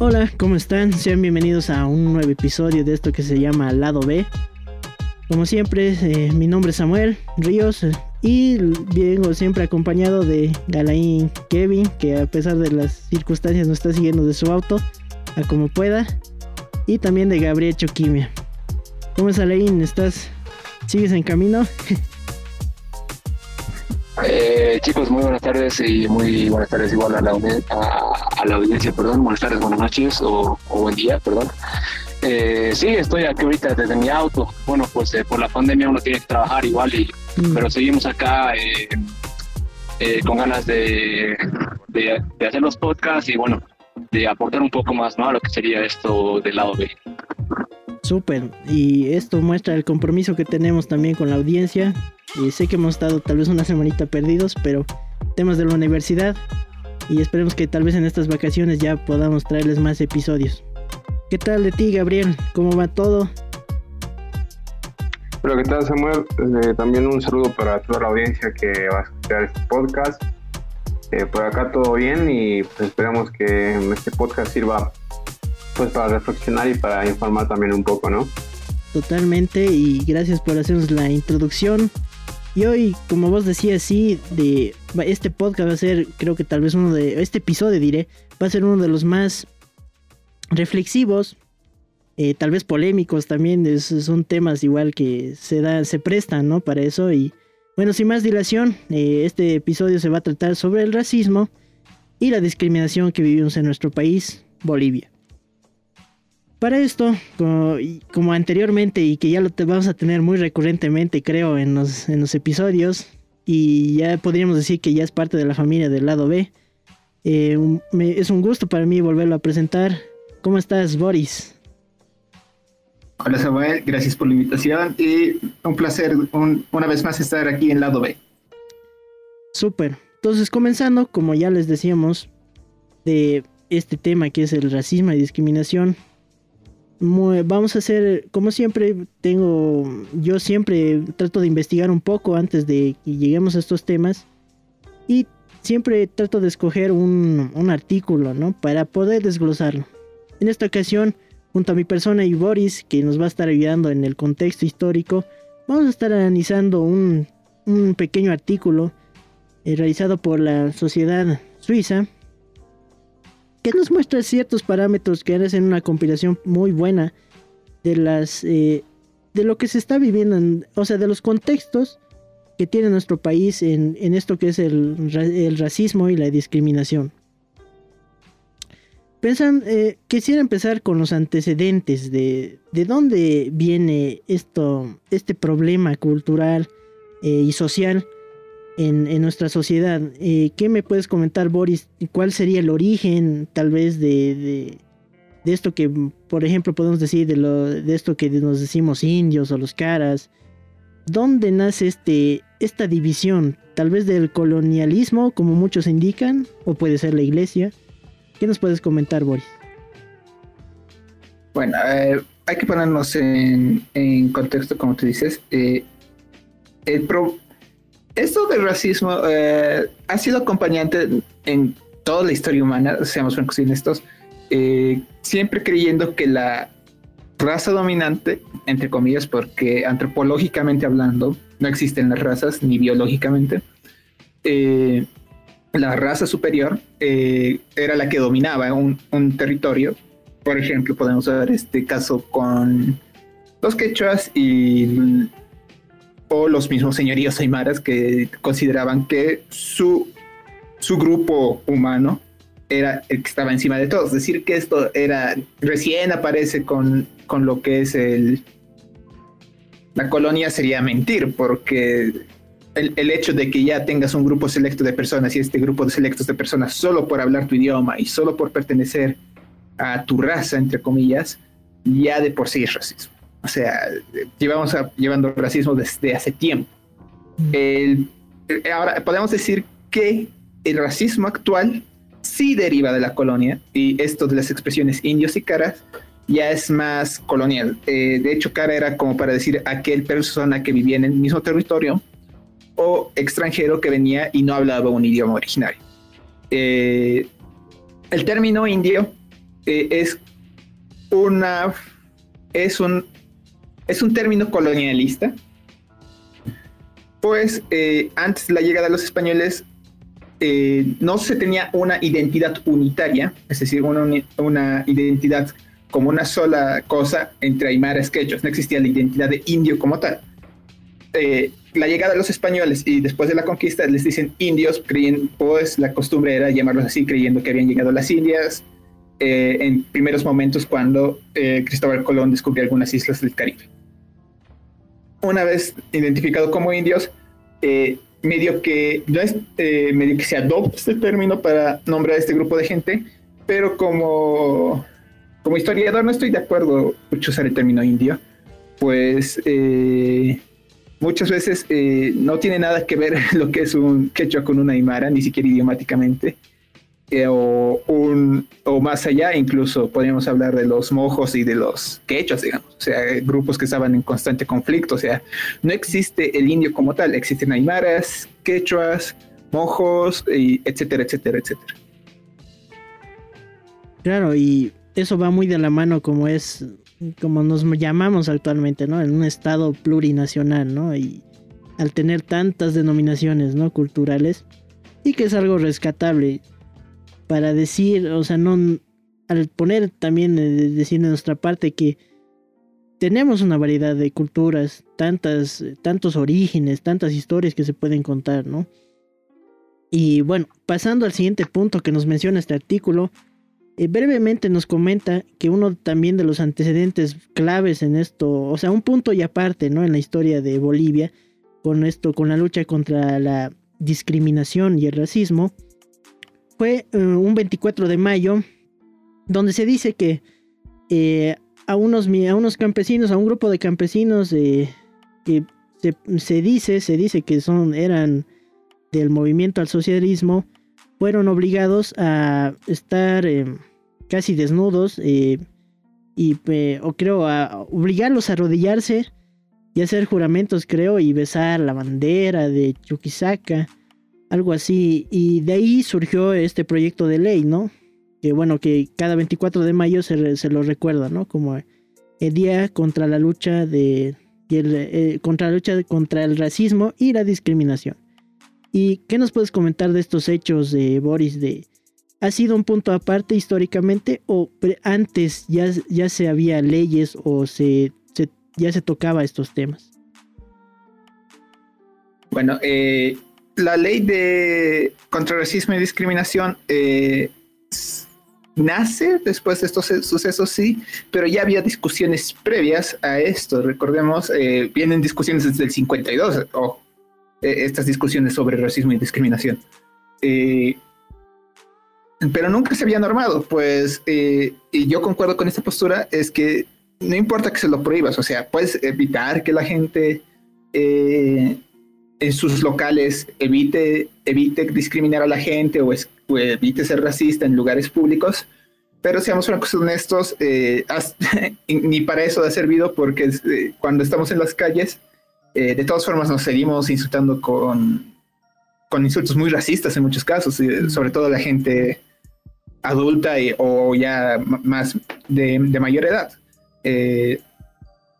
Hola, ¿cómo están? Sean bienvenidos a un nuevo episodio de esto que se llama Lado B. Como siempre, eh, mi nombre es Samuel Ríos y vengo siempre acompañado de Galaín Kevin, que a pesar de las circunstancias nos está siguiendo de su auto a como pueda, y también de Gabriel Choquimia. ¿Cómo es Alain? ¿Estás? ¿Sigues en camino? Eh, chicos, muy buenas tardes y muy buenas tardes igual a la, a, la audiencia, perdón, buenas tardes, buenas noches o, buen día, perdón. Eh, sí, estoy aquí ahorita desde mi auto. Bueno, pues eh, por la pandemia uno tiene que trabajar igual, y, mm. pero seguimos acá eh, con ganas de, de, de, hacer los podcasts y bueno, de aportar un poco más ¿no? a lo que sería esto del lado B. Súper, y esto muestra el compromiso que tenemos también con la audiencia y sé que hemos estado tal vez una semanita perdidos, pero temas de la universidad y esperemos que tal vez en estas vacaciones ya podamos traerles más episodios. ¿Qué tal de ti, Gabriel? ¿Cómo va todo? Hola, ¿qué tal, Samuel? Eh, también un saludo para toda la audiencia que va a escuchar este podcast. Eh, por acá todo bien y pues esperamos que este podcast sirva pues para reflexionar y para informar también un poco, ¿no? Totalmente y gracias por hacernos la introducción. Y hoy, como vos decías, sí, de este podcast va a ser, creo que tal vez uno de, este episodio diré, va a ser uno de los más reflexivos, eh, tal vez polémicos también, son temas igual que se da, se prestan, ¿no? Para eso y bueno, sin más dilación, eh, este episodio se va a tratar sobre el racismo y la discriminación que vivimos en nuestro país, Bolivia. Para esto, como, anteriormente y que ya lo vamos a tener muy recurrentemente, creo, en los, en los episodios, y ya podríamos decir que ya es parte de la familia del lado B, eh, es un gusto para mí volverlo a presentar. ¿Cómo estás, Boris? Hola Samuel, gracias por la invitación y un placer una vez más estar aquí en lado B. Súper. Entonces, comenzando, como ya les decíamos, de este tema que es el racismo y discriminación, vamos a hacer, como siempre, tengo, yo siempre trato de investigar un poco antes de que lleguemos a estos temas y siempre trato de escoger un, un artículo, ¿no? Para poder desglosarlo. En esta ocasión, junto a mi persona y Boris, que nos va a estar ayudando en el contexto histórico, vamos a estar analizando un, un pequeño artículo eh, realizado por la Sociedad Suiza que nos muestra ciertos parámetros que hacen una compilación muy buena de las eh, de lo que se está viviendo, o sea, de los contextos que tiene nuestro país en, esto que es el, racismo y la discriminación. Pensan, eh, quisiera empezar con los antecedentes de, de dónde viene esto, este problema cultural eh, y social en, nuestra sociedad. Eh, ¿Qué me puedes comentar, Boris? ¿Cuál sería el origen, tal vez, de, de, esto que, por ejemplo, podemos decir de, lo, de esto que nos decimos indios o los caras? ¿Dónde nace este, esta división? Tal vez del colonialismo, como muchos indican, o puede ser la iglesia. ¿Qué nos puedes comentar, Boris? Bueno, hay que ponernos en, en, contexto, como tú dices. Eh, el, pro, esto del racismo eh, ha sido acompañante en toda la historia humana, seamos francos y honestos, eh, siempre creyendo que la raza dominante, entre comillas, porque antropológicamente hablando no existen las razas ni biológicamente, eh, la raza superior era la que dominaba un, un, territorio. Por ejemplo, podemos ver este caso con los quechuas y o los mismos señoríos aymaras que consideraban que su, su grupo humano era el que estaba encima de todos. Decir que esto era recién aparece con, con lo que es el la colonia sería mentir, porque el, el, hecho de que ya tengas un grupo selecto de personas y este grupo de selectos de personas solo por hablar tu idioma y solo por pertenecer a tu raza, entre comillas, ya de por sí es racismo. O sea, llevamos llevando racismo desde hace tiempo. ahora, podemos decir que el racismo actual sí deriva de la colonia y esto de las expresiones indios y caras ya es más colonial. Eh, de hecho, cara era como para decir aquel persona que vivía en el mismo territorio o extranjero que venía y no hablaba un idioma originario. Eh, el término indio eh, es una es un es un término colonialista. Pues eh, antes de la llegada de los españoles eh, no se tenía una identidad unitaria, es decir, una, identidad como una sola cosa entre aymaras quechos, no existía la identidad de indio como tal. Eh, la llegada de los españoles y después de la conquista les dicen indios, creen, pues la costumbre era llamarlos así, creyendo que habían llegado las Indias en primeros momentos cuando Cristóbal Colón descubrió algunas islas del Caribe. Una vez identificado como indios, medio que no es medio que se adopta este término para nombrar a este grupo de gente, pero como como historiador no estoy de acuerdo mucho usar el término indio, pues eh, muchas veces eh, no tiene nada que ver lo que es un quechua con una aymara, ni siquiera idiomáticamente, eh, o, un, o más allá, incluso podríamos hablar de los mojos y de los quechuas, digamos, o sea, grupos que estaban en constante conflicto, o sea, no existe el indio como tal, existen aymaras, quechuas, mojos, etcétera, etcétera, etcétera. Claro, y eso va muy de la mano como es, como nos llamamos actualmente, ¿no? En un estado plurinacional, ¿no? Y al tener tantas denominaciones, ¿no? Culturales, y que es algo rescatable para decir, o sea, no, al poner también, eh, decir de nuestra parte que tenemos una variedad de culturas, tantas, tantos orígenes, tantas historias que se pueden contar, ¿no? Y bueno, pasando al siguiente punto que nos menciona este artículo, eh, brevemente nos comenta que uno también de los antecedentes claves en esto, o sea, un punto y aparte, ¿no? En la historia de Bolivia, con esto, con la lucha contra la discriminación y el racismo, fue eh, un 24 de mayo, donde se dice que eh, a, unos, a unos campesinos, a un grupo de campesinos que se, dice, se dice que son, eran del movimiento al socialismo, fueron obligados a estar casi desnudos eh, y o creo a obligarlos a arrodillarse y hacer juramentos creo y besar la bandera de Chuquisaca algo así y de ahí surgió este proyecto de ley no que bueno que cada 24 de mayo se, se lo recuerda no como el día contra la lucha de eh, contra la lucha contra el racismo y la discriminación. Y qué nos puedes comentar de estos hechos de Boris de ha sido un punto aparte históricamente o antes ya, ya se había leyes o se, ya se tocaba estos temas? Bueno, eh, la ley de contra racismo y discriminación eh, nace después de estos sucesos, sí, pero ya había discusiones previas a esto. Recordemos, eh, vienen discusiones desde el 52, o estas discusiones sobre racismo y discriminación pero nunca se había normado, pues, eh, y yo concuerdo con esta postura, es que no importa que se lo prohíbas, o sea, puedes evitar que la gente eh, en sus locales evite, evite discriminar a la gente o, evite ser racista en lugares públicos, pero seamos francos honestos, eh, ni para eso ha servido porque cuando estamos en las calles, de todas formas nos seguimos insultando con, con insultos muy racistas en muchos casos, sobre todo la gente adulta o ya más de, mayor edad. Eh,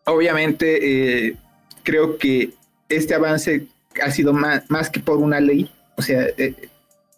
obviamente, eh, creo que este avance ha sido más, que por una ley, o sea, eh,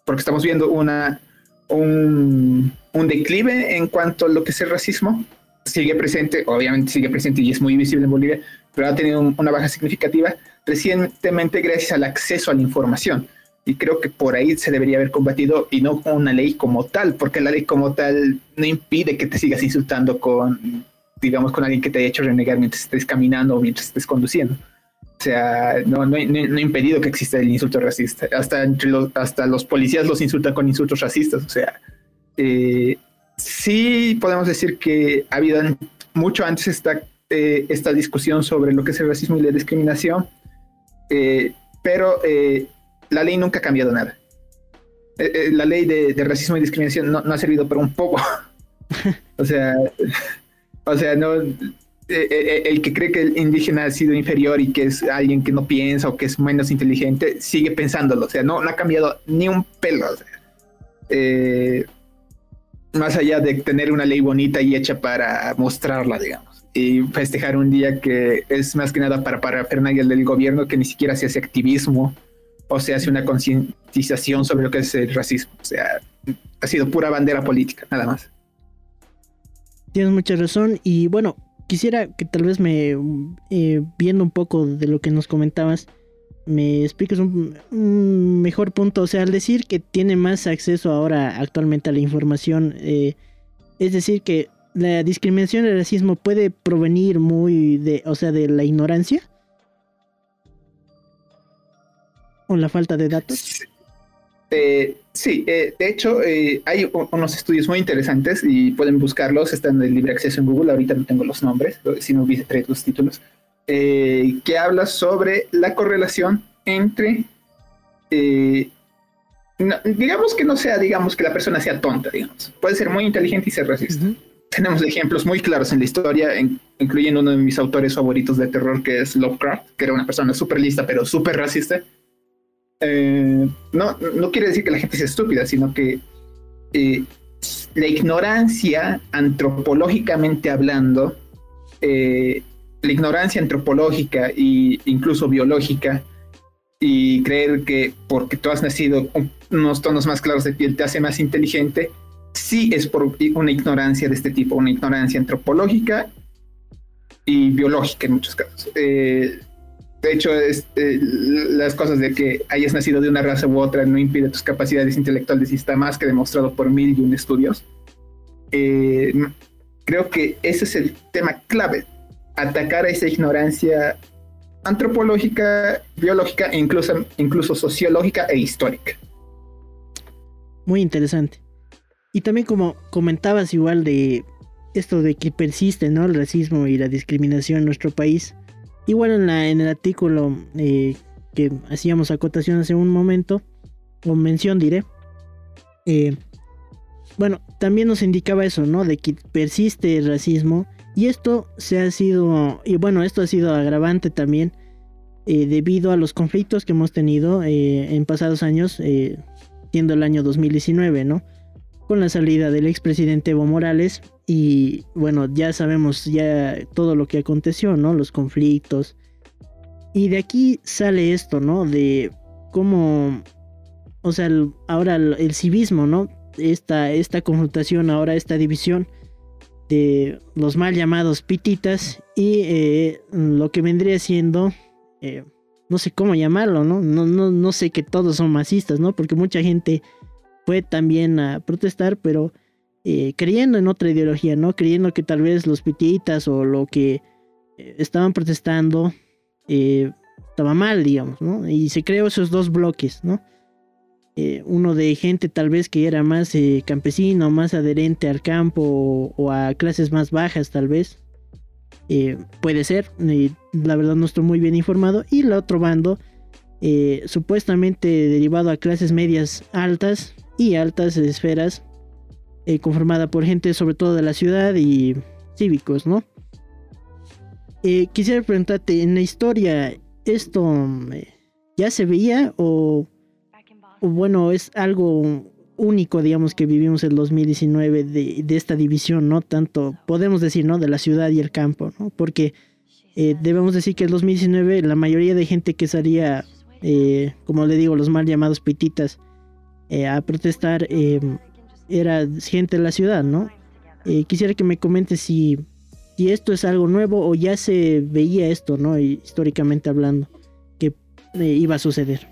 porque estamos viendo una, un, un, declive en cuanto a lo que es el racismo. Sigue presente, obviamente sigue presente y es muy visible en Bolivia, pero ha tenido una baja significativa recientemente gracias al acceso a la información y creo que por ahí se debería haber combatido y no con una ley como tal, porque la ley como tal no impide que te sigas insultando con, digamos, con alguien que te haya hecho renegar mientras estés caminando o mientras estés conduciendo. O sea, no, no, no, impedido que exista el insulto racista. Hasta, entre los, hasta los policías los insultan con insultos racistas. O sea, eh, sí podemos decir que ha habido mucho antes esta, eh, esta discusión sobre lo que es el racismo y la discriminación, eh, pero la ley nunca ha cambiado nada. La ley de, racismo y discriminación no, ha servido para un poco. o sea, o sea, no. Eh, el que cree que el indígena ha sido inferior y que es alguien que no piensa o que es menos inteligente, sigue pensándolo. O sea, no, no ha cambiado ni un pelo. más allá de tener una ley bonita y hecha para mostrarla, digamos, y festejar un día que es más que nada para parafernalia del gobierno que ni siquiera se hace activismo o se hace una concientización sobre lo que es el racismo. O sea, ha sido pura bandera política, nada más. Tienes mucha razón y bueno, quisiera que tal vez me, eh, viendo un poco de lo que nos comentabas, me expliques un, mejor punto. O sea, al decir que tiene más acceso ahora actualmente a la información, eh, es decir, que la discriminación y el racismo puede provenir muy de, o sea, de la ignorancia. O la falta de datos. Eh, sí, eh, de hecho eh, hay unos estudios muy interesantes y pueden buscarlos, están de libre acceso en Google, ahorita no tengo los nombres, si no hubiese traído los títulos, que habla sobre la correlación entre, digamos que no sea, digamos que la persona sea tonta, digamos, puede ser muy inteligente y ser racista. Tenemos ejemplos muy claros en la historia, incluyendo uno de mis autores favoritos de terror, que es Lovecraft, que era una persona súper lista, pero súper racista eh, no, no quiere decir que la gente sea estúpida, sino que eh, la ignorancia, antropológicamente hablando, eh, la ignorancia antropológica e incluso biológica, y creer que porque tú has nacido unos tonos más claros de piel te hace más inteligente, sí es por una ignorancia de este tipo, una ignorancia antropológica y biológica en muchos casos. De hecho, este, las cosas de que hayas nacido de una raza u otra no impide tus capacidades intelectuales y está más que demostrado por mil y un estudios. Eh, creo que ese es el tema clave, atacar a esa ignorancia antropológica, biológica e incluso, incluso sociológica e histórica. Muy interesante. Y también como comentabas igual de esto de que persiste ¿no? el racismo y la discriminación en nuestro país, Igual en, la, en el artículo eh, que hacíamos acotación hace un momento, o mención diré, eh, bueno, también nos indicaba eso, ¿no? De que persiste el racismo y esto se ha sido, y bueno, esto ha sido agravante también eh, debido a los conflictos que hemos tenido en pasados años, siendo el año 2019, ¿no? Con la salida del expresidente Evo Morales y bueno, ya sabemos ya todo lo que aconteció, ¿no? Los conflictos. Y de aquí sale esto, ¿no? De cómo, o sea, ahora el, civismo, ¿no? Esta, esta confrontación, ahora esta división de los mal llamados pititas y eh, lo que vendría siendo, eh, no sé cómo llamarlo, ¿no? No, ¿no? no sé que todos son masistas, ¿no? Porque mucha gente fue también a protestar, pero eh, creyendo en otra ideología, ¿no? Creyendo que tal vez los pititas o lo que eh, estaban protestando eh, estaba mal, digamos, ¿no? Y se creó esos dos bloques, ¿no? uno de gente tal vez que era más campesino, más adherente al campo o, a clases más bajas tal vez. puede ser, la verdad no estoy muy bien informado. Y el otro bando, supuestamente derivado a clases medias altas y altas esferas eh, conformada por gente sobre todo de la ciudad y cívicos, ¿no? Eh, quisiera preguntarte, en la historia, ¿esto eh, ya se veía o, bueno, es algo único, digamos, que vivimos en 2019 de, esta división, ¿no? Tanto, podemos decir, ¿no? De la ciudad y el campo, ¿no? Porque debemos decir que en 2019 la mayoría de gente que salía, como le digo, los mal llamados pititas, a protestar, era gente de la ciudad, ¿no? Eh, quisiera que me comentes si, si esto es algo nuevo o ya se veía esto, ¿no? Históricamente hablando, que eh, iba a suceder.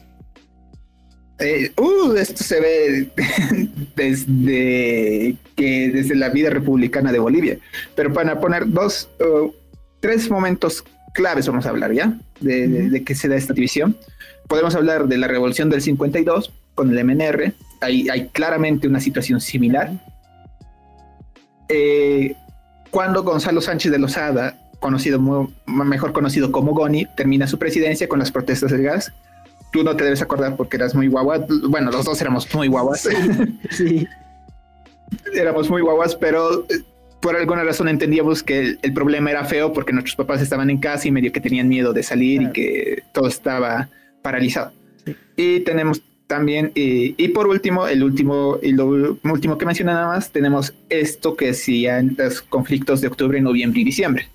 Eh, uh, esto se ve desde que desde la vida republicana de Bolivia. Pero para poner dos, uh, tres momentos claves vamos a hablar ya de, de que se da esta división. Podemos hablar de la revolución del 52 con el MNR, hay, claramente una situación similar. Eh, cuando Gonzalo Sánchez de Lozada, conocido mejor conocido como Goni, termina su presidencia con las protestas del gas, tú no te debes acordar porque eras muy guagua. Bueno, los dos éramos muy guaguas. Sí. éramos muy guaguas, pero eh, por alguna razón entendíamos que el, problema era feo porque nuestros papás estaban en casa y medio que tenían miedo de salir y que todo estaba paralizado. Y tenemos también, y, por último, el último, y lo último que mencioné nada más, tenemos esto que decían los conflictos de octubre, noviembre y diciembre.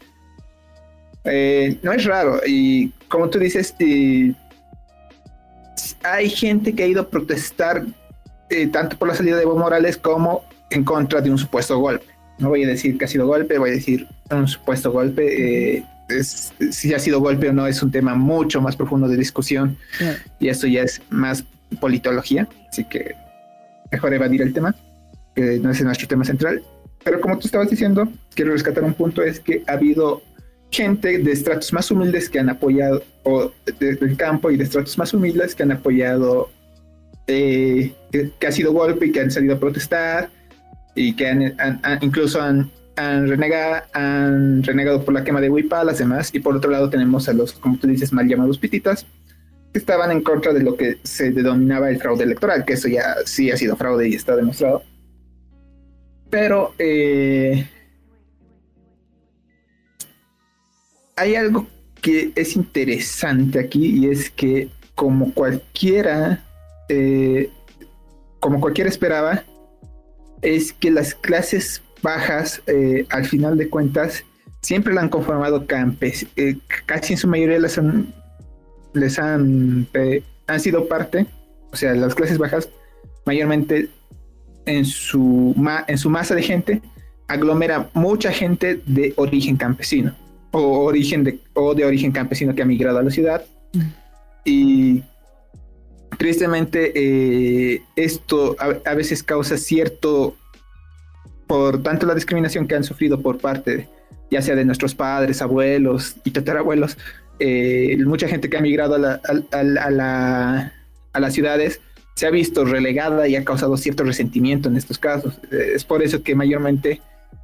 Eh, no es raro, y como tú dices, hay gente que ha ido a protestar eh, tanto por la salida de Evo Morales como en contra de un supuesto golpe. No voy a decir que ha sido golpe, voy a decir un supuesto golpe. Eh, si ha sido golpe o no es un tema mucho más profundo de discusión y esto ya es más politología, así que mejor evadir el tema, que no es nuestro tema central. Pero como tú estabas diciendo, quiero rescatar un punto, es que ha habido gente de estratos más humildes que han apoyado, o del campo y de estratos más humildes que han apoyado, eh, que, ha sido golpe y que han salido a protestar y que han, incluso han, han, renegado, han renegado por la quema de Huipa, las demás. Y por otro lado tenemos a los, como tú dices, mal llamados pititas, estaban en contra de lo que se denominaba el fraude electoral, que eso ya sí ha sido fraude y está demostrado. Pero eh, hay algo que es interesante aquí y es que como cualquiera, eh, como cualquiera esperaba, es que las clases bajas, eh, al final de cuentas, siempre la han conformado campes, casi en su mayoría las han les han, eh, han sido parte, o sea, las clases bajas, mayormente en su, en su masa de gente, aglomera mucha gente de origen campesino o, origen de, o de origen campesino que ha migrado a la ciudad. Y tristemente eh, esto a, veces causa cierto, por tanto la discriminación que han sufrido por parte ya sea de nuestros padres, abuelos y tatarabuelos, eh, mucha gente que ha migrado a, las ciudades se ha visto relegada y ha causado cierto resentimiento en estos casos. Eh, es por eso que mayormente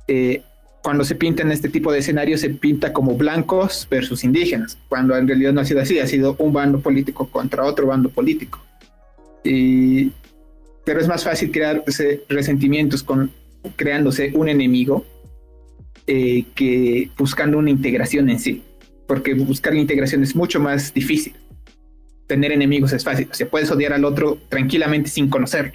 eh, cuando se pinta en este tipo de escenarios se pinta como blancos versus indígenas, cuando en realidad no ha sido así, ha sido un bando político contra otro bando político. pero es más fácil crearse resentimientos con creándose un enemigo que buscando una integración en sí porque buscar la integración es mucho más difícil. Tener enemigos es fácil, o sea, puedes odiar al otro tranquilamente sin conocerlo.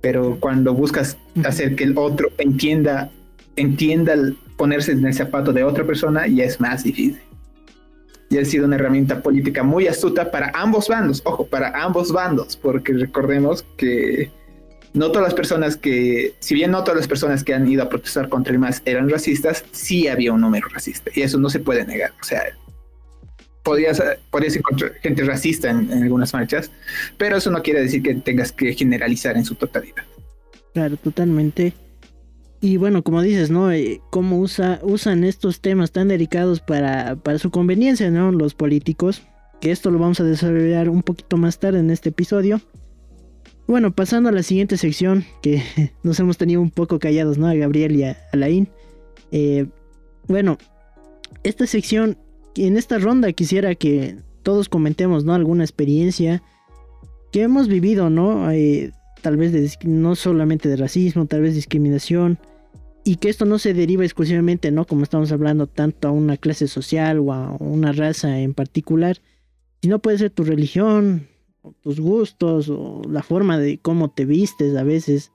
Pero cuando buscas hacer que el otro entienda, entienda ponerse en el zapato de otra persona, ya es más difícil. Y ha sido una herramienta política muy astuta para ambos bandos, ojo, para ambos bandos, porque recordemos que no todas las personas que, si bien no todas las personas que han ido a protestar contra el MAS eran racistas, sí había un número racista y eso no se puede negar. O sea, podías, podías encontrar gente racista en, algunas marchas, pero eso no quiere decir que tengas que generalizar en su totalidad. Claro, totalmente. Y bueno, como dices, ¿no? Eh, ¿Cómo usa, usan estos temas tan delicados para, para su conveniencia, ¿no? Los políticos. Que esto lo vamos a desarrollar un poquito más tarde en este episodio. Bueno, pasando a la siguiente sección, que nos hemos tenido un poco callados, ¿no? A Gabriel y a Alain. Eh, bueno, esta sección, en esta ronda quisiera que todos comentemos, ¿no? Alguna experiencia que hemos vivido, ¿no? Eh, tal vez de, no solamente de racismo, tal vez discriminación. Y que esto no se deriva exclusivamente, ¿no? Como estamos hablando, tanto a una clase social o a una raza en particular. Sino puede ser tu religión, tus gustos o la forma de cómo te vistes a veces.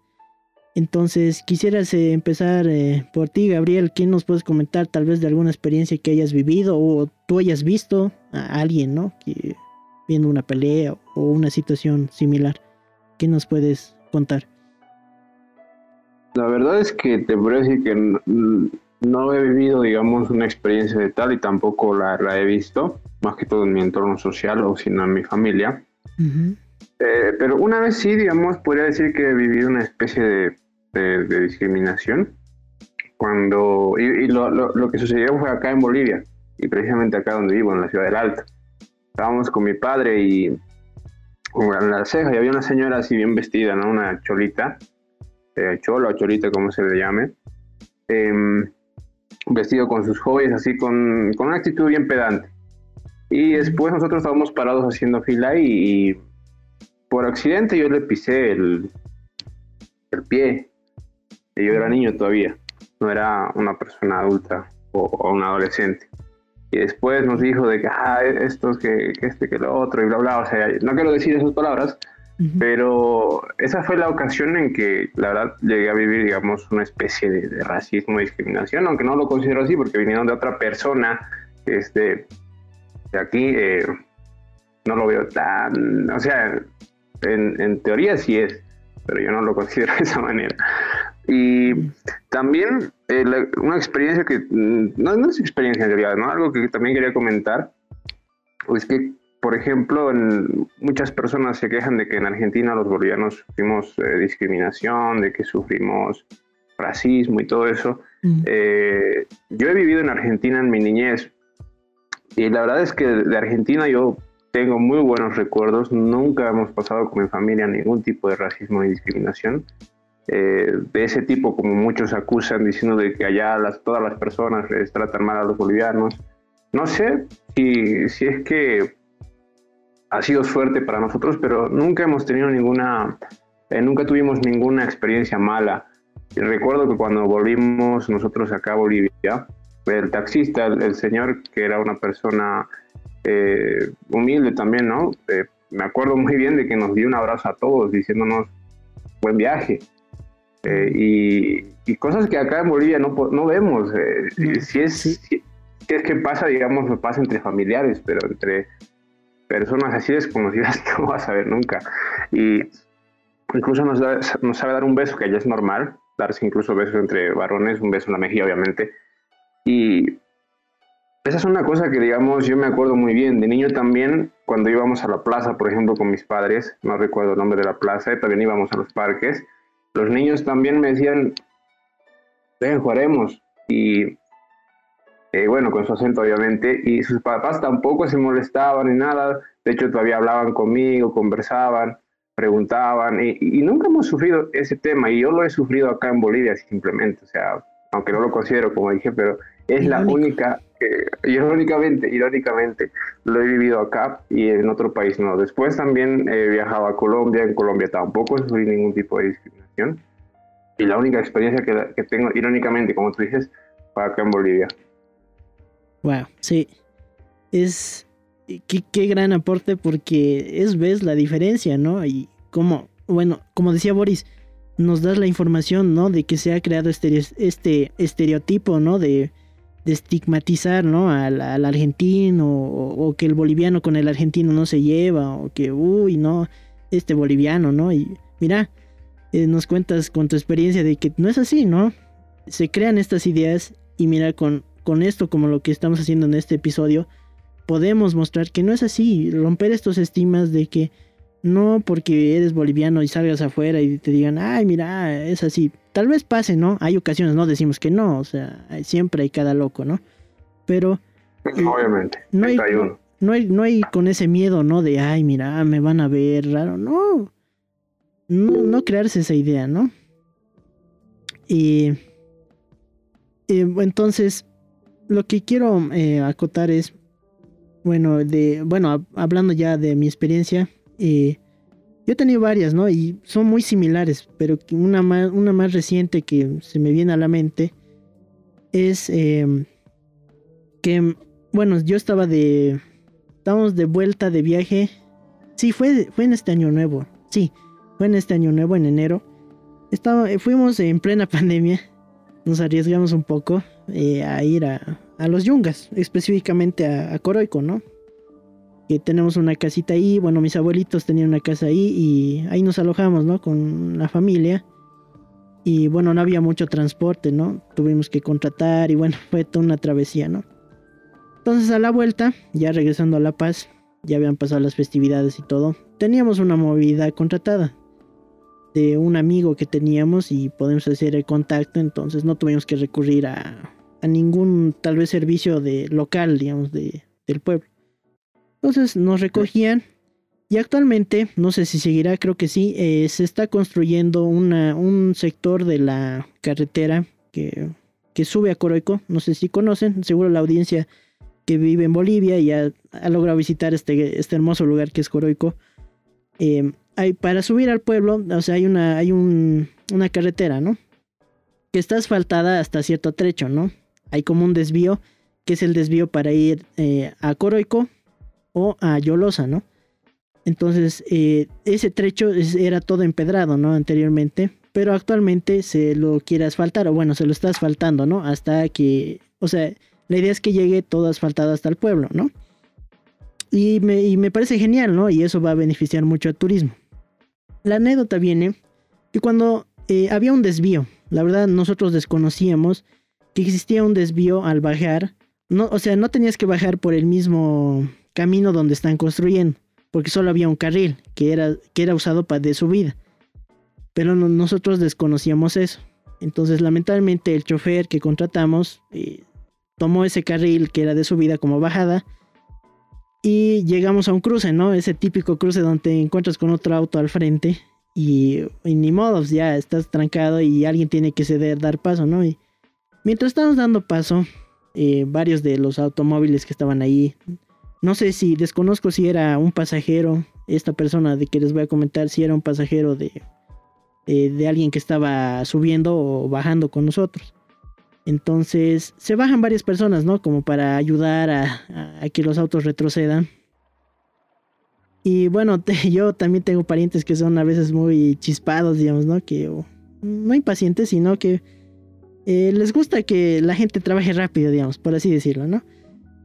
Entonces quisieras eh, empezar eh, por ti, Gabriel. ¿Quién nos puedes comentar tal vez de alguna experiencia que hayas vivido o tú hayas visto a alguien, ¿no? Que, viendo una pelea o una situación similar. ¿Qué nos puedes contar? La verdad es que te a decir que no, he vivido, digamos, una experiencia de tal y tampoco la, la he visto, más que todo en mi entorno social o sino en mi familia. Eh, pero una vez sí, digamos, podría decir que he vivido una especie de, discriminación. Cuando, y, lo, que sucedió fue acá en Bolivia, y precisamente acá donde vivo, en la ciudad del Alto. Estábamos con mi padre y en la ceja y había una señora así bien vestida, ¿no? Una cholita, eh, cholo o cholita, como se le llame, em, vestido con sus joyas, así con, con una actitud bien pedante. Y después nosotros estábamos parados haciendo fila y, por accidente yo le pisé el, el pie. Y yo era niño todavía, no era una persona adulta o, un adolescente. Y después nos dijo de que, ah, esto es que, que este, que lo otro, y bla, bla. O sea, no quiero decir esas palabras, Pero esa fue la ocasión en que, la verdad, llegué a vivir, digamos, una especie de, racismo y discriminación, aunque no lo considero así, porque vinieron de otra persona, este, de aquí, eh, no lo veo tan, o sea, en, en teoría sí es, pero yo no lo considero de esa manera. Y también eh, una experiencia que, mm, no, no, es experiencia en realidad, ¿no? Algo que también quería comentar, es que, por ejemplo, en, muchas personas se quejan de que en Argentina los bolivianos sufrimos eh, discriminación, de que sufrimos racismo y todo eso. Mm. Eh, yo he vivido en Argentina en mi niñez y la verdad es que de Argentina yo tengo muy buenos recuerdos, nunca hemos pasado con mi familia ningún tipo de racismo ni discriminación. Eh, de ese tipo, como muchos acusan, diciendo de que allá las, todas las personas les tratan mal a los bolivianos. No sé si, si es que ha sido suerte para nosotros, pero nunca hemos tenido ninguna, eh, nunca tuvimos ninguna experiencia mala. Recuerdo que cuando volvimos nosotros acá a Bolivia, el taxista, el, señor que era una persona eh, humilde también, ¿no? me acuerdo muy bien de que nos dio un abrazo a todos diciéndonos buen viaje. Eh, y, cosas que acá en Bolivia no, no vemos. Eh, si, es, si, es que pasa, digamos, pasa entre familiares, pero entre personas así desconocidas no vas a ver nunca. Y incluso nos, nos sabe dar un beso, que ya es normal, darse incluso besos entre varones, un beso en la mejilla, obviamente. Y esa es una cosa que, digamos, yo me acuerdo muy bien. De niño también, cuando íbamos a la plaza, por ejemplo, con mis padres, no recuerdo el nombre de la plaza, también íbamos a los parques los niños también me decían, ven, jugaremos. Y eh, bueno, con su acento obviamente, y sus papás tampoco se molestaban ni nada, de hecho todavía hablaban conmigo, conversaban, preguntaban, y, nunca hemos sufrido ese tema, y yo lo he sufrido acá en Bolivia simplemente, o sea, aunque no lo considero como dije, pero es la única, eh, irónicamente, irónicamente, lo he vivido acá y en otro país no. Después también he viajado a Colombia, en Colombia tampoco sufrí ningún tipo de discriminación y la única experiencia que, tengo, irónicamente, como tú dices, fue acá en Bolivia. Wow, sí. Es. Qué, gran aporte porque es, ves, la diferencia, ¿no? Y como, bueno, como decía Boris, nos das la información, ¿no? De que se ha creado este, este estereotipo, ¿no? De, estigmatizar, ¿no? Al, argentino, o, o, que el boliviano con el argentino no se lleva, o que, uy, no, este boliviano, ¿no? Y mira, eh, nos cuentas con tu experiencia de que no es así, ¿no? Se crean estas ideas y mira, con, con esto como lo que estamos haciendo en este episodio, podemos mostrar que no es así, romper estos estigmas de que no porque eres boliviano y salgas afuera y te digan, ay, mira, es así. Tal vez pase, ¿no? Hay ocasiones, no decimos que no, o sea, siempre hay cada loco, ¿no? Pero... Eh, Obviamente, no hay, no, hay, no hay con ese miedo, ¿no? De, ay, mira, me van a ver raro, no no, crearse esa idea, ¿no? Y, entonces, lo que quiero eh, acotar es, bueno, de, bueno, hablando ya de mi experiencia, eh, yo he tenido varias, ¿no? Y son muy similares, pero una más, una más reciente que se me viene a la mente es em, que, bueno, yo estaba de, estábamos de vuelta de viaje, sí, fue, fue en este año nuevo, sí, en este año nuevo, en enero. Estaba, fuimos en plena pandemia. Nos arriesgamos un poco eh, a ir a, los yungas, específicamente a, Coroico, ¿no? Tenemos una casita ahí. Bueno, mis abuelitos tenían una casa ahí y ahí nos alojamos, ¿no? Con la familia. Y bueno, no había mucho transporte, ¿no? Tuvimos que contratar y bueno, fue toda una travesía, ¿no? Entonces a la vuelta, ya regresando a La Paz, ya habían pasado las festividades y todo, teníamos una movilidad contratada de un amigo que teníamos y podemos hacer el contacto, entonces no tuvimos que recurrir a, a ningún tal vez servicio de local, digamos, de, del pueblo. Entonces nos recogían y actualmente, no sé si seguirá, creo que sí, eh, se está construyendo un sector de la carretera que, sube a Coroico, no sé si conocen, seguro la audiencia que vive en Bolivia y ha, ha logrado visitar este, este hermoso lugar que es Coroico. Eh, hay, para subir al pueblo, o sea, hay una, hay un, una carretera, ¿no? Que está asfaltada hasta cierto trecho, ¿no? Hay como un desvío, que es el desvío para ir eh, a Coroico o a Yolosa, ¿no? Entonces, eh, ese trecho era todo empedrado, ¿no? Anteriormente, pero actualmente se lo quiere asfaltar, o bueno, se lo está asfaltando, ¿no? Hasta que, o sea, la idea es que llegue todo asfaltado hasta el pueblo, ¿no? Y me, parece genial, ¿no? Y eso va a beneficiar mucho al turismo. La anécdota viene que cuando eh, había un desvío, la verdad nosotros desconocíamos que existía un desvío al bajar, no, o sea, no tenías que bajar por el mismo camino donde están construyendo, porque solo había un carril que era, que era usado para de subida. Pero nosotros desconocíamos eso. Entonces, lamentablemente, el chofer que contratamos eh, tomó ese carril que era de subida como bajada y llegamos a un cruce, ¿no? Ese típico cruce donde te encuentras con otro auto al frente y, ni modo, ya estás trancado y alguien tiene que ceder, dar paso, ¿no? Y mientras estamos dando paso, eh, varios de los automóviles que estaban ahí, no sé si desconozco si era un pasajero, esta persona de que les voy a comentar, si era un pasajero de, eh, de alguien que estaba subiendo o bajando con nosotros. Entonces se bajan varias personas, ¿no? Como para ayudar a, que los autos retrocedan. Y bueno, yo también tengo parientes que son a veces muy chispados, digamos, ¿no? Que no impacientes, sino que eh, les gusta que la gente trabaje rápido, digamos, por así decirlo, ¿no?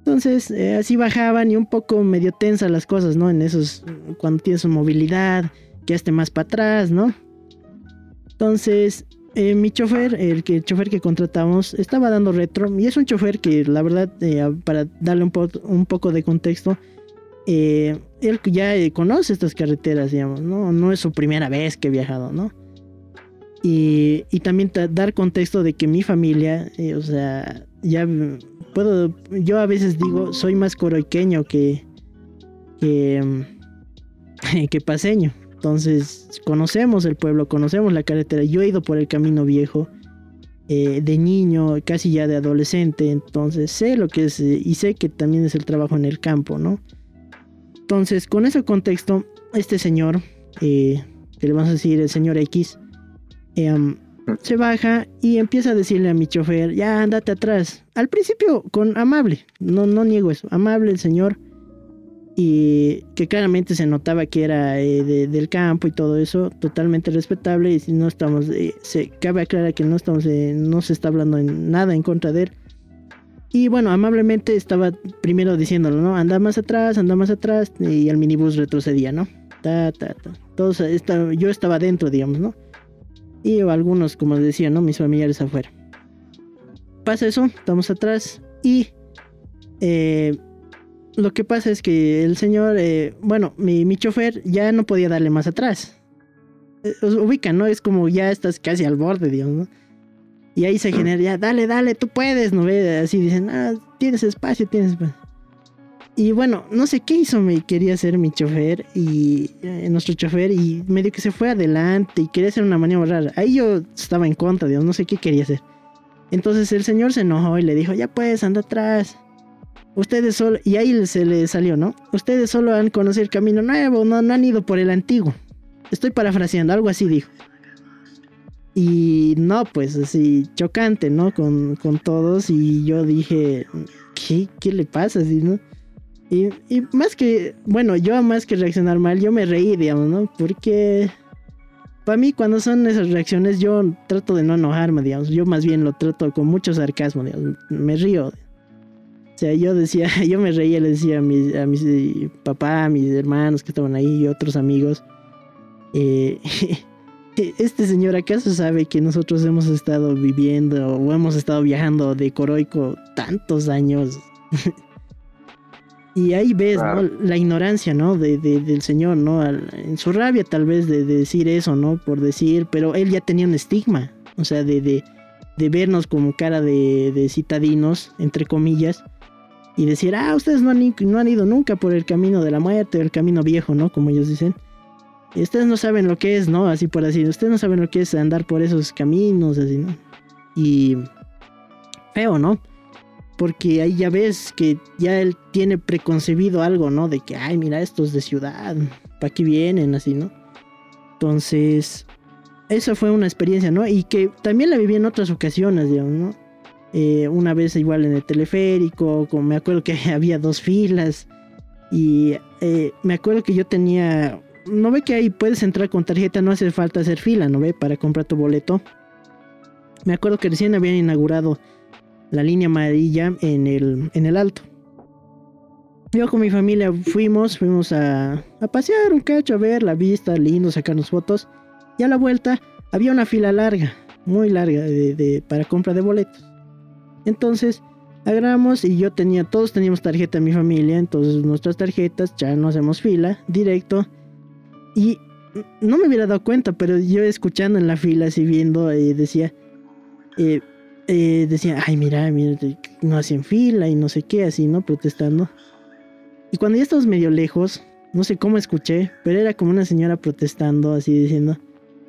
Entonces, eh, así bajaban y un poco medio tensa las cosas, ¿no? En esos, cuando tienes su movilidad, que esté más para atrás, ¿no? Entonces, eh, mi chofer, el, que, chofer que contratamos, estaba dando retro y es un chofer que, la verdad, para darle un, un poco de contexto, eh, él ya eh, conoce estas carreteras, digamos, ¿no? No es su primera vez que ha viajado, ¿no? Y, también dar contexto de que mi familia, eh, o sea, ya puedo, yo a veces digo, soy más coroiqueño que, que, paseño. Entonces, conocemos el pueblo, conocemos la carretera. Yo he ido por el camino viejo de niño, casi ya de adolescente. Entonces, sé lo que es y sé que también es el trabajo en el campo, ¿no? Entonces, con ese contexto, este señor, eh, que le vamos a decir el señor X, em, se baja y empieza a decirle a mi chofer, ya andate atrás. Al principio, con amable, no, no niego eso, amable el señor. Y que claramente se notaba que era eh, del campo y todo eso, totalmente respetable. Y si no estamos, eh, se cabe aclarar que no estamos, no se está hablando en nada en contra de él. Y bueno, amablemente estaba primero diciéndolo, ¿no? Anda más atrás, anda más atrás. Y el minibús retrocedía, ¿no? Ta, ta, ta. Yo estaba dentro, digamos, ¿no? Y algunos, como decía, ¿no? Mis familiares afuera. Pasa eso, estamos atrás. Y eh, lo que pasa es que el señor, eh, bueno, mi, mi, chofer ya no podía darle más atrás. Eh, ubican, ¿no? Es como ya estás casi al borde, digamos, ¿no? Y ahí se genera, ya, dale, dale, tú puedes, ¿no? Así dicen, ah, tienes espacio, tienes espacio. Y bueno, no sé qué hizo, me quería ser mi chofer y eh, nuestro chofer y medio que se fue adelante y quería hacer una maniobra rara. Ahí yo estaba en contra, Dios, no sé qué quería hacer. Entonces el señor se enojó y le dijo, ya pues, anda atrás. Ustedes solo, y ahí se le salió, ¿no? Ustedes solo han conocido el camino nuevo, no, no han ido por el antiguo. Estoy parafraseando, algo así dijo. Y no, pues así, chocante, ¿no? Con, todos. Y yo dije, ¿qué, qué le pasa? Así, ¿no? Y, y, más que, bueno, yo más que reaccionar mal, yo me reí, digamos, ¿no? Porque para mí cuando son esas reacciones yo trato de no enojarme, digamos. Yo más bien lo trato con mucho sarcasmo, digamos. Me río. O sea, yo decía, yo me reía, le decía a mis, a mis eh, papá, a mis hermanos que estaban ahí y otros amigos. Eh, este señor acaso sabe que nosotros hemos estado viviendo o hemos estado viajando de Coroico tantos años. y ahí ves la ignorancia, ¿no? De, del señor, ¿no? en su rabia tal vez de, decir eso, ¿no? Por decir, pero él ya tenía un estigma, o sea, de, de, vernos como cara de, citadinos, entre comillas. Y decir, ah, ustedes no han, no han ido nunca por el camino de la muerte, el camino viejo, ¿no? Como ellos dicen ustedes no saben lo que es, ¿no? Así por así, ustedes no saben lo que es andar por esos caminos, así, ¿no? Y feo, ¿no? Porque ahí ya ves que ya él tiene preconcebido algo, ¿no? De que, ay, mira, estos de ciudad, ¿para qué vienen? Así, ¿no? Entonces, esa fue una experiencia, ¿no? Y que también la viví en otras ocasiones, digamos, ¿no? Eh, una vez igual en el teleférico, como me acuerdo que había dos filas Y eh, me acuerdo que yo tenía. No ve que ahí puedes entrar con tarjeta, no hace falta hacer fila, ¿no ve? Para comprar tu boleto. Me acuerdo que recién habían inaugurado la línea amarilla en el, en el alto. Yo con mi familia fuimos, fuimos a, a pasear un cacho, a ver la vista, lindo, sacarnos fotos. Y a la vuelta había una fila larga, muy larga, de, para compra de boletos. Entonces, agarramos y yo tenía, todos teníamos tarjeta en mi familia, entonces nuestras tarjetas, ya no hacemos fila, directo. Y no me hubiera dado cuenta, pero yo escuchando en la fila, así viendo, eh, decía, eh, eh, decía, ay, mira, mira, no hacen fila y no sé qué, así, ¿no? Protestando. Y cuando ya estábamos medio lejos, no sé cómo escuché, pero era como una señora protestando, así diciendo,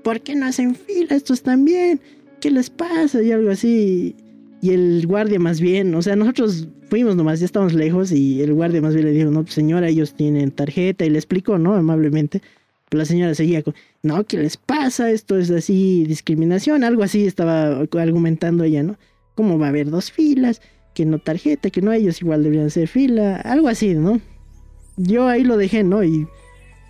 ¿por qué no hacen fila? Estos también, ¿qué les pasa? Y algo así. Y el guardia más bien, o sea, nosotros fuimos nomás, ya estábamos lejos y el guardia más bien le dijo, no, pues, señora, ellos tienen tarjeta y le explicó, ¿no? Amablemente. La señora seguía con, no, ¿qué les pasa? Esto es así, discriminación, algo así estaba argumentando ella, ¿no? ¿Cómo va a haber dos filas? Que no tarjeta, que no ellos igual deberían hacer fila, algo así, ¿no? Yo ahí lo dejé, ¿no? Y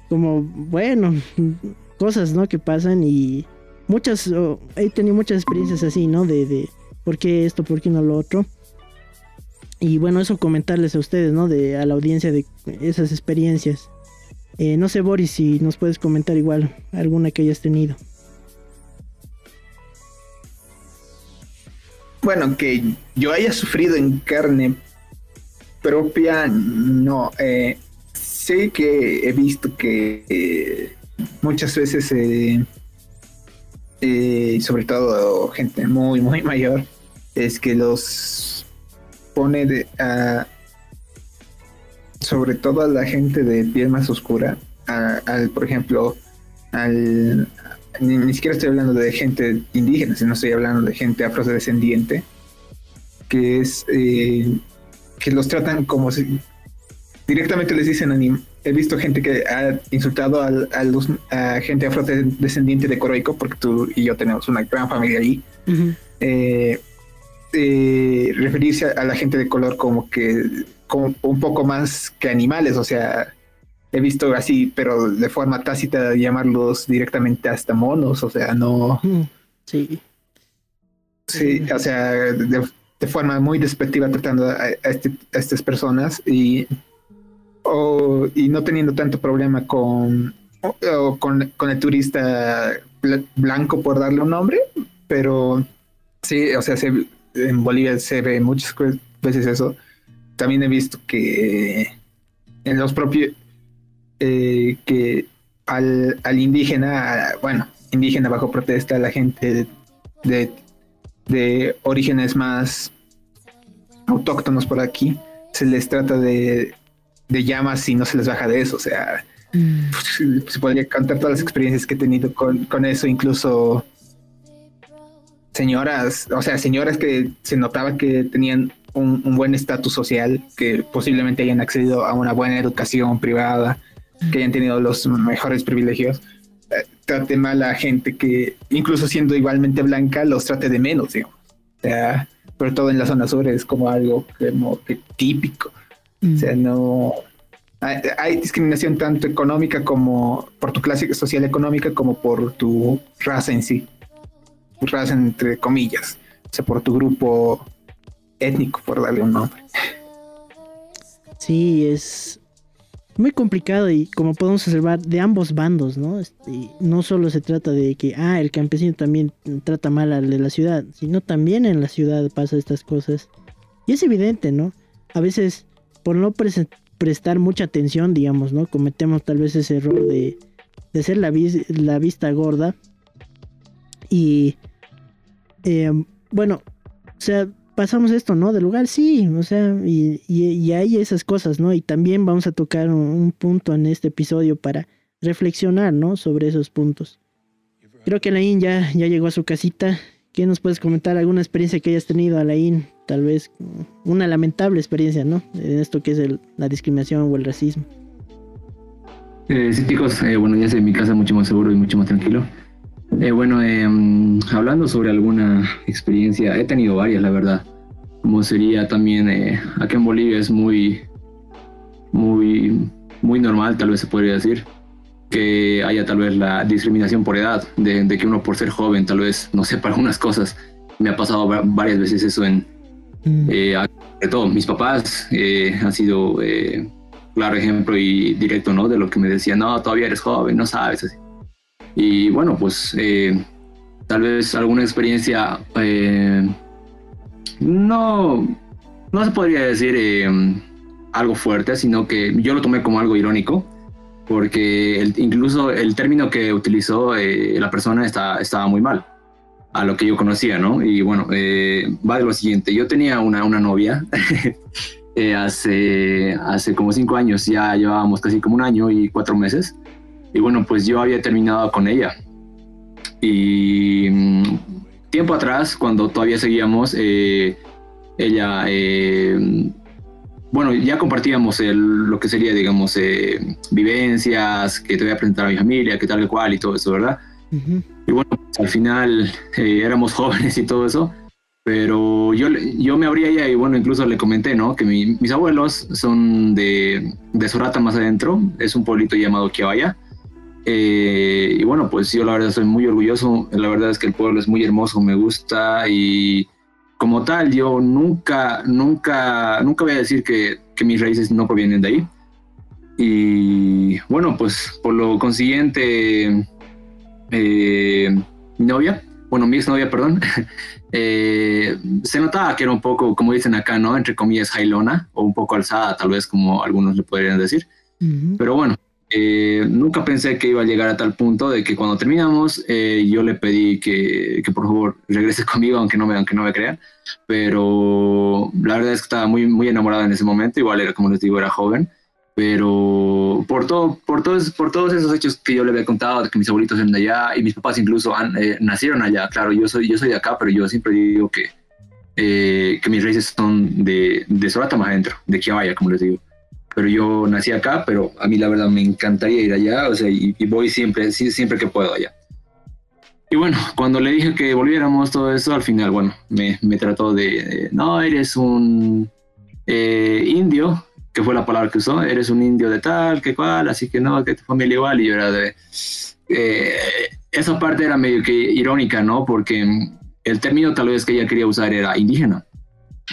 como, bueno, cosas, ¿no? Que pasan y muchas, he tenido muchas experiencias así, ¿no? De, de por qué esto, por qué no lo otro. Y bueno, eso comentarles a ustedes, ¿no? De, a la audiencia de esas experiencias. Eh, no sé, Boris, si nos puedes comentar igual alguna que hayas tenido. Bueno, que yo haya sufrido en carne propia, no. Eh, sé que he visto que eh, muchas veces, sobre todo gente muy, muy mayor, es que los pone de, a, sobre todo a la gente de piel más oscura, al, por ejemplo, al, ni, siquiera estoy hablando de gente indígena, sino estoy hablando de gente afrodescendiente, que es eh, que los tratan como si directamente les dicen he visto gente que ha insultado a, los, a gente afrodescendiente de Coroico, porque tú y yo tenemos una gran familia allí. Eh, eh, referirse a, la gente de color como que como un poco más que animales, o sea, he visto así, pero de forma tácita llamarlos directamente hasta monos, o sea, no. Sí. Sí, o sea, de, forma muy despectiva tratando este, a, estas personas y, y no teniendo tanto problema con, con, con el turista blanco, por darle un nombre, pero sí, o sea, en Bolivia se ve muchas veces eso también he visto que en los propios, eh, que al, indígena, bueno, indígena bajo protesta, la gente de, de, orígenes más autóctonos por aquí, se les trata de, de llamas y no se les baja de eso, o sea, mm. pues, se podría contar todas las experiencias que he tenido con, con eso, incluso señoras, o sea, señoras que se notaba que tenían un, buen estatus social, que posiblemente hayan accedido a una buena educación privada, que hayan tenido los mejores privilegios, eh, trate mal a gente que, incluso siendo igualmente blanca, los trate de menos, digamos. O sea, sobre todo en la zona sur es como algo como que típico. O sea, no... Hay, discriminación tanto económica como por tu clase social económica como por tu raza en sí. Raza entre comillas. O sea, por tu grupo étnico, por darle un nombre. Sí, es muy complicado y como podemos observar de ambos bandos, ¿no? Este, no solo se trata de que, ah, el campesino también trata mal al de la ciudad, sino también en la ciudad pasa estas cosas. Y es evidente, ¿no? A veces, por no prestar mucha atención, digamos, ¿no? Cometemos tal vez ese error de, de hacer la, vista gorda. Y, eh, bueno, o sea, pasamos esto, ¿no? Del lugar, sí, o sea, y, y, hay esas cosas, ¿no? Y también vamos a tocar un, punto en este episodio para reflexionar, ¿no? Sobre esos puntos. Creo que Alain ya, ya llegó a su casita. ¿Qué nos puedes comentar? ¿Alguna experiencia que hayas tenido, Alain? Tal vez una lamentable experiencia, ¿no? En esto que es la discriminación o el racismo. Eh, sí, chicos, eh, bueno, ya sé, mi casa mucho más seguro y mucho más tranquilo. Eh, bueno, em, hablando sobre alguna experiencia, he tenido varias, la verdad. Como sería también, eh, acá en Bolivia es muy, muy, muy normal, tal vez se podría decir, que haya tal vez la discriminación por edad, de, que uno por ser joven tal vez no sepa algunas cosas. Me ha pasado varias veces eso en, mm. eh, de todo, mis papás eh, han sido eh, claro ejemplo y directo, ¿no? De lo que me decían, no, todavía eres joven, no sabes. Así. Y bueno, pues eh, tal vez alguna experiencia, eh, no, no se podría decir eh, algo fuerte, sino que yo lo tomé como algo irónico, porque incluso el término que utilizó la persona está, estaba muy mal a lo que yo conocía, ¿no? Y bueno, va de lo siguiente, yo tenía una, una novia hace, hace como cinco años, ya llevábamos casi como un año y cuatro meses. Y bueno, pues yo había terminado con ella. Y mm, tiempo atrás, cuando todavía seguíamos, eh, ella, eh, bueno, ya compartíamos lo que sería, digamos, eh, vivencias, que te voy a presentar a mi familia, que tal que cual y todo eso, ¿verdad? Y bueno, pues, al final éramos jóvenes y todo eso pero yo, yo me abría ya y bueno, incluso le comenté, ¿no? Que mis abuelos son de, de Sorata más adentro, es un pueblito llamado Kiavaya. Eh, y bueno, pues yo la verdad soy muy orgulloso, la verdad es que el pueblo es muy hermoso, me gusta y como tal yo nunca, nunca, nunca voy a decir que, que mis raíces no provienen de ahí. Y bueno, pues por lo consiguiente, eh, mi novia, bueno, mi exnovia, perdón, eh, se notaba que era un poco, como dicen acá, ¿no? Entre comillas, jailona o un poco alzada, tal vez como algunos le podrían decir. Pero bueno, eh, nunca pensé que iba a llegar a tal punto de que cuando terminamos eh, yo le pedí que, que, por favor regrese conmigo, aunque no me, aunque no me crean. Pero la verdad es que estaba muy, muy enamorada en ese momento, igual era como les digo, era joven pero por todo, por todos, por todos esos hechos que yo le había contado, de que mis abuelitos eran de allá y mis papás incluso eh, nacieron allá, claro, yo soy, yo soy de acá, pero yo siempre digo que, eh, que mis raíces son de, de Sorata más adentro, de Kiavaya, como les digo. Pero yo nací acá, pero a mí la verdad me encantaría ir allá, o sea, y, voy siempre, siempre que puedo allá. Y bueno, cuando le dije que volviéramos todo eso, al final, bueno, me, trató de, no, eres un eh, indio, que fue la palabra que usó, eres un indio de tal, que cual, así que no, que tu familia igual, y yo era de... Eh, esa parte era medio que irónica, ¿no? Porque el término tal vez que ella quería usar era indígena,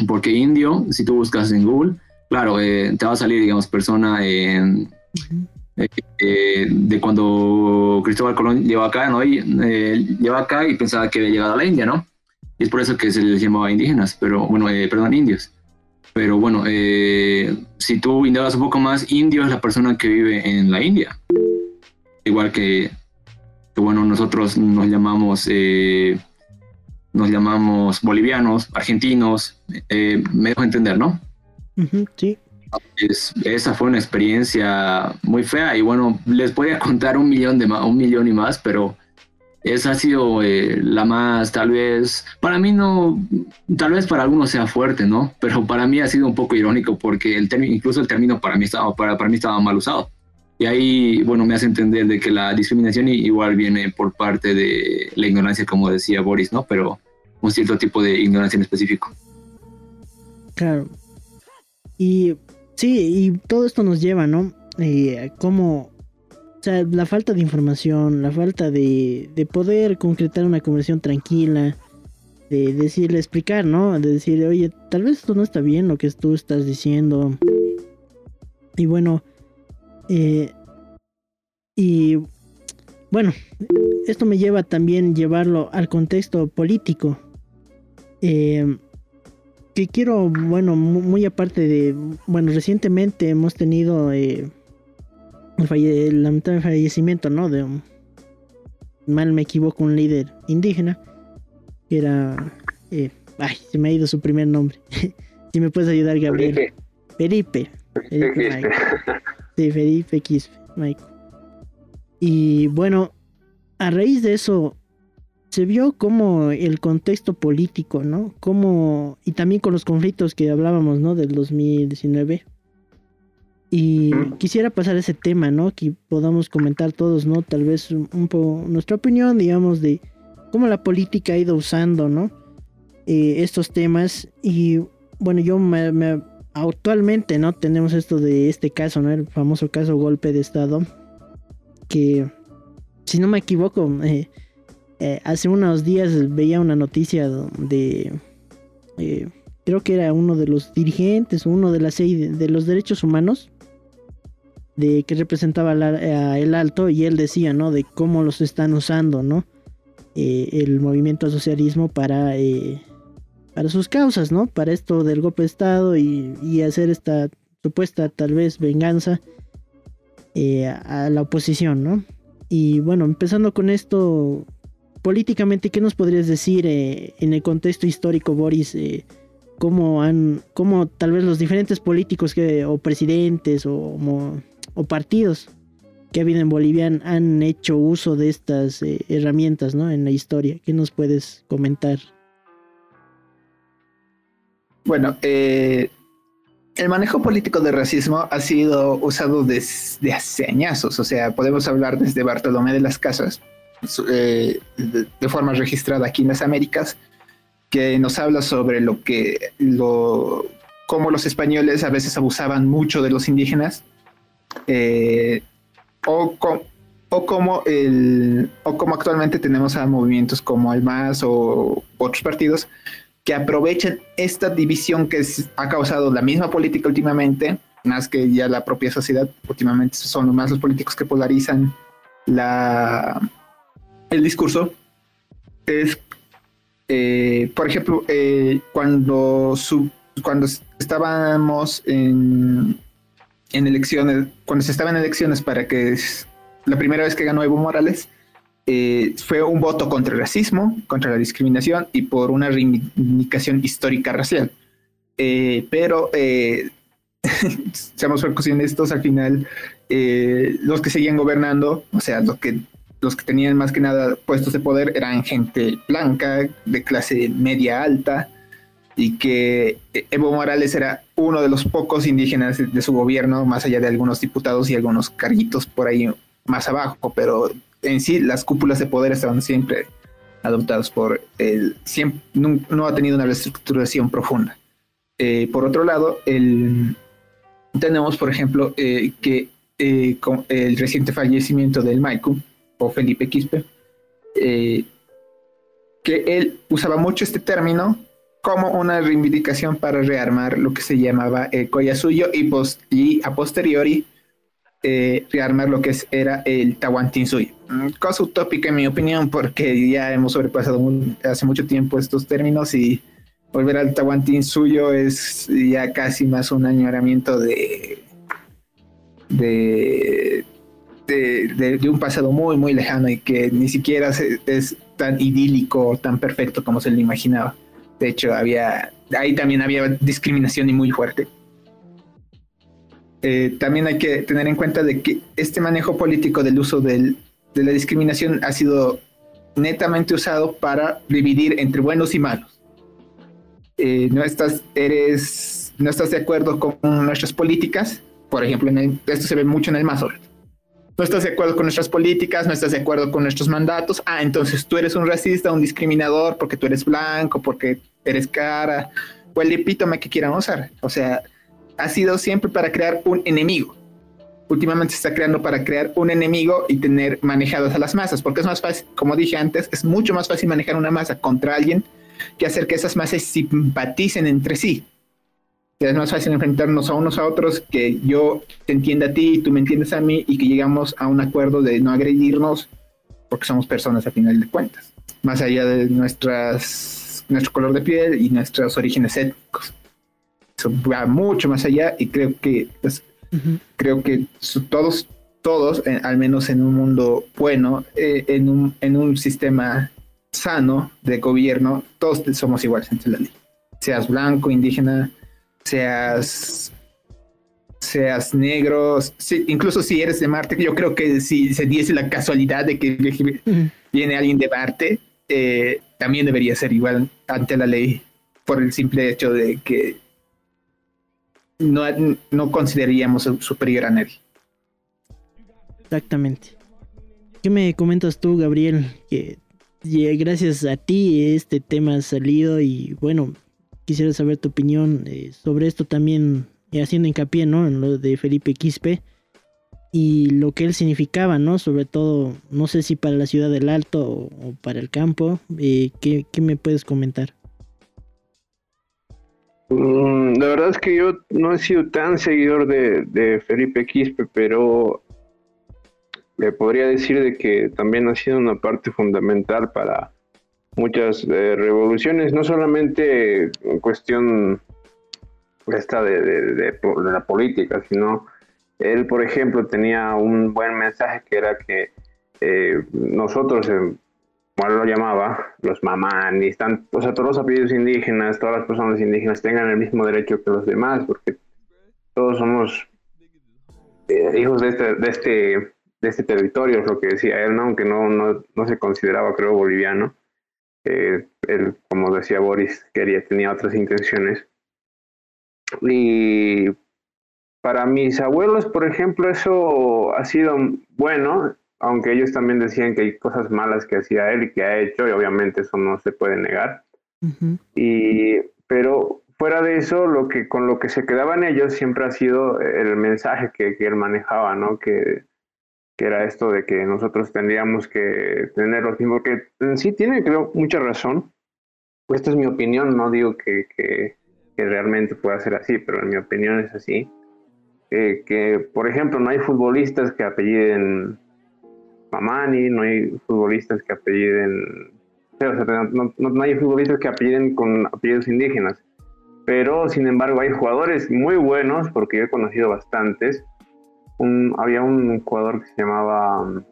porque indio, si tú buscas en Google, claro, eh, te va a salir, digamos, persona eh, de cuando Cristóbal Colón llegó acá, ¿no? Y, llegó acá y pensaba que había llegado a la India, ¿no? Y es por eso que se les llamaba indígenas, pero bueno, perdón, indios. Pero bueno, eh, si tú indagas un poco más, indio es la persona que vive en la India. Igual que, bueno, nosotros nos llamamos, eh, nos llamamos bolivianos, argentinos, eh, me dejo entender, ¿no? Sí. esa fue una experiencia muy fea y bueno, les podía contar un millón, de un millón y más, pero esa ha sido eh, la más, tal vez, para mí no, tal vez para algunos sea fuerte, ¿no? Pero para mí ha sido un poco irónico porque el término, incluso el término para mí estaba, para, para mí estaba mal usado. Y ahí, bueno, me hace entender de que la discriminación igual viene por parte de la ignorancia, como decía Boris, ¿no? Pero un cierto tipo de ignorancia en específico. Claro. Y sí, y todo esto nos lleva, ¿no? Eh, cómo o sea, la falta de información, la falta de, de poder concretar una conversación tranquila, de decirle, explicar, ¿no? De decir, oye, tal vez esto no está bien lo que tú estás diciendo. Y bueno, eh, y bueno, esto me lleva también llevarlo al contexto político. Eh, que quiero, bueno, muy aparte de, bueno, recientemente hemos tenido eh, el, falle lamentable fallecimiento, ¿no? De un, mal me equivoco, un líder indígena, que era, eh, ay, se me ha ido su primer nombre. si me puedes ayudar, Gabriel. Felipe. Felipe, sí, Felipe Quispe, Y bueno, a raíz de eso, se vio como el contexto político, ¿no? Como, y también con los conflictos que hablábamos, ¿no? Del 2019 y quisiera pasar ese tema, ¿no? Que podamos comentar todos, ¿no? Tal vez un, poco nuestra opinión, digamos, de cómo la política ha ido usando, ¿no? Eh, estos temas. Y bueno, yo me, actualmente, ¿no? Tenemos esto de este caso, ¿no? El famoso caso golpe de Estado. Que, si no me equivoco, eh, eh, hace unos días veía una noticia de... Eh, creo que era uno de los dirigentes, uno de las de los derechos humanos, de que representaba el alto y él decía, ¿no? De cómo los están usando, ¿no? el movimiento socialismo para para sus causas, ¿no? Para esto del golpe de Estado y, hacer esta supuesta tal vez venganza eh, a la oposición, ¿no? Y bueno, empezando con esto, políticamente, ¿qué nos podrías decir eh, en el contexto histórico, Boris? Eh, ¿Cómo han, cómo tal vez los diferentes políticos que, o presidentes o, o partidos que ha habido en Bolivia han hecho uso de estas herramientas, ¿no? En la historia. ¿Qué nos puedes comentar? Bueno, eh, el manejo político del racismo ha sido usado desde hace añazos. O sea, podemos hablar desde Bartolomé de las Casas, eh, de, forma registrada aquí en las Américas, que nos habla sobre lo que, lo, cómo los españoles a veces abusaban mucho de los indígenas, eh, o, o, como el, o como actualmente tenemos a movimientos como el MAS o otros partidos que aprovechen esta división que ha causado la misma política últimamente, más que ya la propia sociedad, últimamente son más los políticos que polarizan la, el discurso, es, eh, por ejemplo, eh, cuando, cuando estábamos en, en elecciones, cuando se estaban en elecciones para que la primera vez que ganó Evo Morales, eh, fue un voto contra el racismo, contra la discriminación y por una reivindicación histórica racial. Pero, seamos estos al final los que seguían gobernando, o sea, los que, los que tenían más que nada puestos de poder eran gente blanca, de clase media alta, y que Evo Morales era uno de los pocos indígenas de su gobierno, más allá de algunos diputados y algunos carguitos por ahí más abajo, pero en sí las cúpulas de poder estaban siempre adoptadas por el siempre, no, ha tenido una reestructuración profunda. Eh, por otro lado, el, tenemos, por ejemplo, eh, que eh, con el reciente fallecimiento del Maiku o Felipe Quispe, que él usaba mucho este término como una reivindicación para rearmar lo que se llamaba el Suyo y, y a posteriori eh, rearmar lo que era el Tahuantinsuyo. Mm, cosa utópica en mi opinión, porque ya hemos sobrepasado hace mucho tiempo estos términos y volver al Tahuantinsuyo es ya casi más un añoramiento de, de, de, un pasado muy, muy lejano y que ni siquiera es tan idílico, tan perfecto como se lo imaginaba. De hecho, había ahí también había discriminación y muy fuerte. Eh, también hay que tener en cuenta de que este manejo político del uso de la discriminación ha sido netamente usado para dividir entre buenos y malos. Eh, no, estás, eres, no estás de acuerdo con nuestras políticas, por ejemplo, esto se ve mucho en el MASO. No estás de acuerdo con nuestras políticas, no estás de acuerdo con nuestros mandatos. Ah, entonces tú eres un racista, un discriminador porque tú eres blanco, porque eres cara, o el epítome que quieran usar. O sea, ha sido siempre para crear un enemigo. Últimamente se está creando para crear un enemigo y tener manejadas a las masas, porque es más fácil, como dije antes, es mucho más fácil manejar una masa contra alguien que hacer que esas masas simpaticen entre sí. Es más fácil enfrentarnos a unos a otros que yo te entienda a ti y tú me entiendes a mí y que llegamos a un acuerdo de no agredirnos porque somos personas a final de cuentas, más allá de nuestras, nuestro color de piel y nuestros orígenes étnicos. Va mucho más allá y creo que pues, creo que todos todos al menos en un mundo bueno eh, en, un, en un sistema sano de gobierno todos somos iguales ante la ley seas blanco indígena seas seas negro incluso si eres de Marte yo creo que si se diese la casualidad de que viene alguien de Marte eh, también debería ser igual ante la ley por el simple hecho de que no, no consideraríamos superior a nadie. Exactamente. ¿Qué me comentas tú, Gabriel? Que gracias a ti este tema ha salido y bueno, quisiera saber tu opinión eh, sobre esto también, eh, haciendo hincapié, ¿no? En lo de Felipe Quispe y lo que él significaba, ¿no? Sobre todo, no sé si para la ciudad del Alto o, para el campo. Eh, ¿qué, me puedes comentar? Mm, la verdad es que yo no he sido tan seguidor de, Felipe Quispe, pero le podría decir de que también ha sido una parte fundamental para muchas eh, revoluciones, no solamente en cuestión esta de la política, sino él, por ejemplo, tenía un buen mensaje que era que eh, nosotros, como él lo llamaba, los mamanis, o sea, todos los apellidos indígenas, todas las personas indígenas tengan el mismo derecho que los demás, porque todos somos eh, hijos de este, de este, de este territorio, es lo que decía él, ¿no? aunque no, no, no se consideraba, creo, boliviano. Él, como decía Boris, quería, tenía otras intenciones. Y para mis abuelos, por ejemplo, eso ha sido bueno, aunque ellos también decían que hay cosas malas que hacía él y que ha hecho, y obviamente eso no se puede negar. y, pero fuera de eso, lo que, con lo que se quedaban ellos siempre ha sido el mensaje que, él manejaba, ¿no? Que, que, era esto de que nosotros tendríamos que tener los mismos, que sí tiene, creo, mucha razón. Esta es mi opinión, no digo que, que, realmente pueda ser así, pero en mi opinión es así que, por ejemplo, no hay futbolistas que apelliden Mamani, no hay futbolistas que apelliden, no, hay futbolistas que apelliden con apellidos indígenas, pero sin embargo hay jugadores muy buenos, porque yo he conocido bastantes. Había un jugador que se llamaba,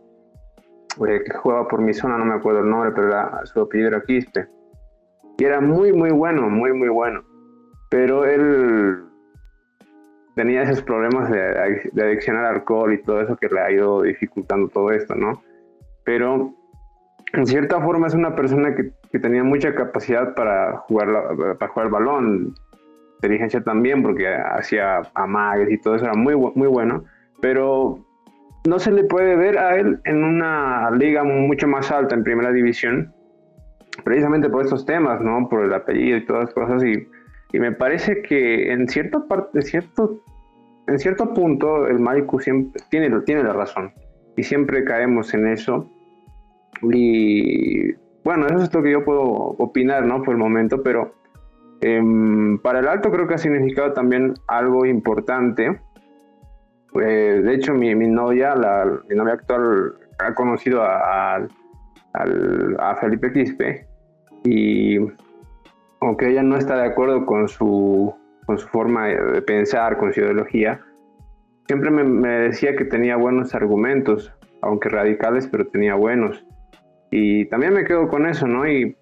eh, que jugaba por mi zona, no me acuerdo el nombre, pero su apellido era Quispe. Y era muy, muy bueno, muy, muy bueno. Pero él tenía esos problemas de, adicción al alcohol y todo eso que le ha ido dificultando todo esto, ¿no? Pero en cierta forma es una persona que, tenía mucha capacidad para jugar, para jugar el balón, inteligencia también, porque hacía amagues y todo eso era muy, muy bueno, pero no se le puede ver a él en una liga mucho más alta, en primera división, precisamente por estos temas, ¿no? Por el apellido y todas las cosas y y me parece que en cierta parte, cierto, en cierto punto, el Maiku siempre tiene, tiene la razón. Y siempre caemos en eso. Y bueno, eso es lo que yo puedo opinar, ¿no? Por el momento, pero em, para el alto creo que ha significado también algo importante. Eh, de hecho, mi, novia, la, mi novia actual, ha conocido a Felipe Quispe y aunque ella no está de acuerdo con su, con su forma de pensar, con su ideología, siempre me, decía que tenía buenos argumentos, aunque radicales, pero tenía buenos. Y también me quedo con eso, ¿no? Y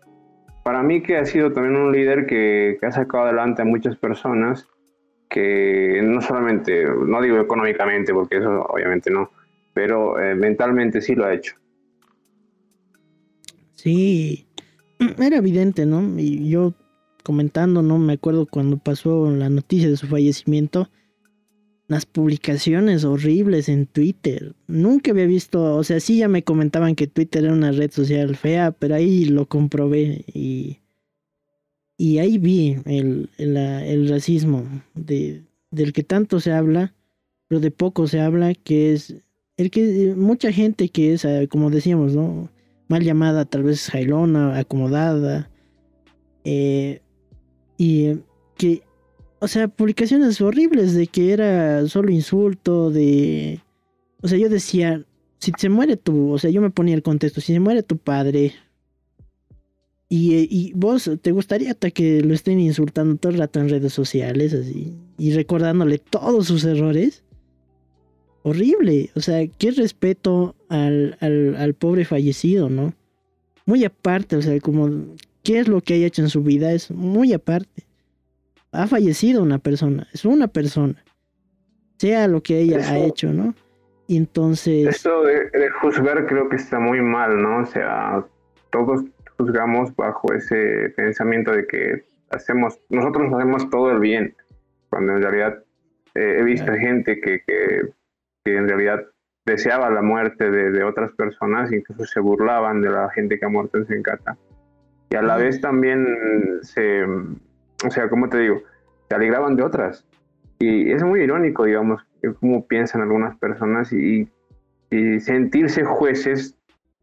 para mí que ha sido también un líder que, ha sacado adelante a muchas personas, que no solamente, no digo económicamente, porque eso obviamente no, pero eh, mentalmente sí lo ha hecho. Sí, era evidente, ¿no? Y yo comentando, no me acuerdo cuando pasó la noticia de su fallecimiento, las publicaciones horribles en Twitter. Nunca había visto, o sea, sí ya me comentaban que Twitter era una red social fea, pero ahí lo comprobé y, y ahí vi el, el, racismo de, del que tanto se habla, pero de poco se habla, que es el que mucha gente que es, ah, como decíamos, ¿no? Mal llamada, tal vez jailona, acomodada, eh, y que, o sea, publicaciones horribles de que era solo insulto, de... O sea, yo decía, si se muere tu, o sea, yo me ponía el contexto, si se muere tu padre, y, y, vos te gustaría hasta que lo estén insultando todo el rato en redes sociales, así, y recordándole todos sus errores. Horrible, o sea, qué respeto al, al, al pobre fallecido, ¿no? Muy aparte, o sea, como qué es lo que haya hecho en su vida es muy aparte. Ha fallecido una persona, es una persona. Sea lo que ella ha hecho, ¿no? Y entonces... Esto de, juzgar creo que está muy mal, ¿no? O sea, todos juzgamos bajo ese pensamiento de que hacemos, nosotros hacemos todo el bien, cuando en realidad eh, he visto gente que, que, que, en realidad deseaba la muerte de, de, otras personas, incluso se burlaban de la gente que ha muerto en Sencata y a la vez también se, o sea, como te digo, se alegraban de otras. Y es muy irónico, digamos, cómo piensan algunas personas y, y sentirse jueces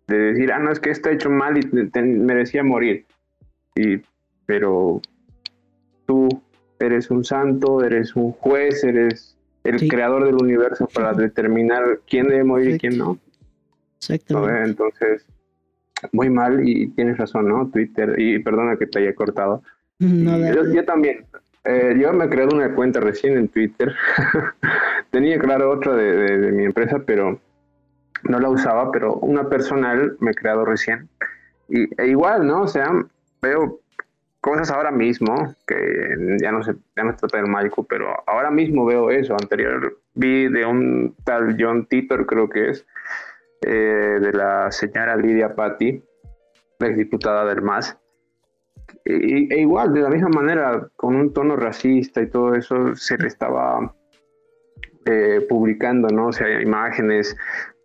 de decir, ah, no, es que está hecho mal y merecía morir. Y, pero tú eres un santo, eres un juez, eres el creador del universo para determinar quién debe morir y quién no. Exactamente. Entonces, muy mal y tienes razón, ¿no? Twitter, y perdona que te haya cortado. yo, también. Eh, yo me he creado una cuenta recién en Twitter. Tenía, claro, otra de, mi empresa, pero no la usaba, pero una personal me he creado recién. Y e igual, ¿no? O sea, veo cosas ahora mismo, que ya no se, ya no trata del Michael, pero ahora mismo veo eso. Anterior vi de un tal John Titor, creo que es, eh, de la señora Lidia Patti, diputada del MAS. E, igual, de la misma manera, con un tono racista y todo eso, se le estaba eh, publicando, ¿no? O sea, imágenes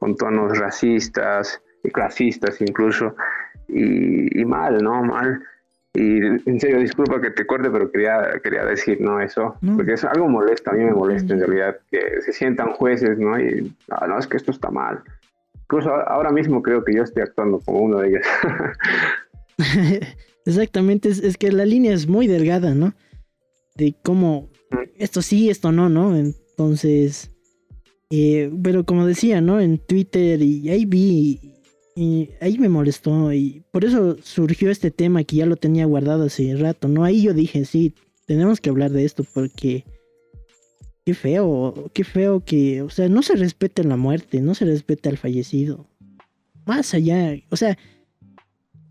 con tonos racistas y clasistas incluso, y, y mal, ¿no? Mal. Y en serio, disculpa que te corte, pero quería, quería decir, ¿no? Eso, porque es algo molesto, a mí me molesta en realidad, que se sientan jueces, ¿no? Y, ah, no, es que esto está mal. Incluso ahora mismo creo que yo estoy actuando como uno de ellos. Exactamente, es, que la línea es muy delgada, ¿no? De cómo esto sí, esto no, ¿no? Entonces, eh, pero como decía, ¿no? En Twitter y ahí vi y ahí me molestó y por eso surgió este tema que ya lo tenía guardado hace rato, ¿no? Ahí yo dije, sí, tenemos que hablar de esto porque qué feo, qué feo que, o sea, no se respete la muerte, no se respete al fallecido. Más allá, o sea,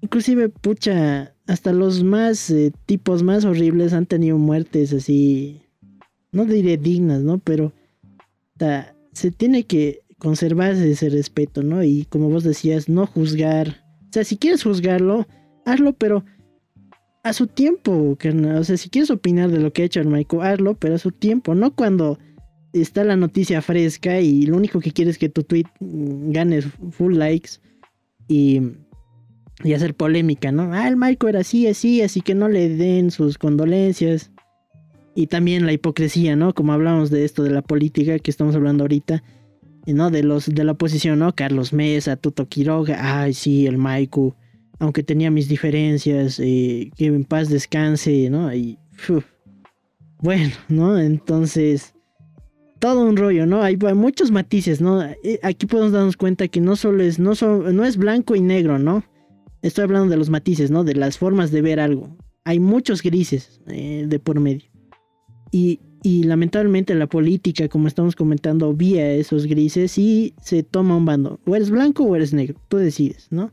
inclusive, pucha, hasta los más eh, tipos más horribles han tenido muertes así, no diré dignas, ¿no? Pero se tiene que conservar ese respeto, ¿no? Y como vos decías, no juzgar. O sea, si quieres juzgarlo, hazlo, pero a su tiempo, O sea, si quieres opinar de lo que ha hecho el Michael, hazlo, pero a su tiempo, no cuando está la noticia fresca y lo único que quieres es que tu tweet mm, gane full likes y, y hacer polémica, ¿no? Ah, el Michael era así, así, así que no le den sus condolencias. Y también la hipocresía, ¿no? Como hablamos de esto de la política que estamos hablando ahorita ¿no? De los de la oposición, ¿no? Carlos Mesa, Tuto Quiroga, ay, sí, el Maiku, aunque tenía mis diferencias, eh, que en paz descanse, ¿no? Y, bueno, ¿no? Entonces, todo un rollo, ¿no? Hay, muchos matices, ¿no? Eh, aquí podemos darnos cuenta que no solo es, no, no es blanco y negro, ¿no? Estoy hablando de los matices, ¿no? De las formas de ver algo. Hay muchos grises eh, de por medio. Y, lamentablemente la política, como estamos comentando, vía esos grises y se toma un bando. O eres blanco o eres negro, tú decides, ¿no?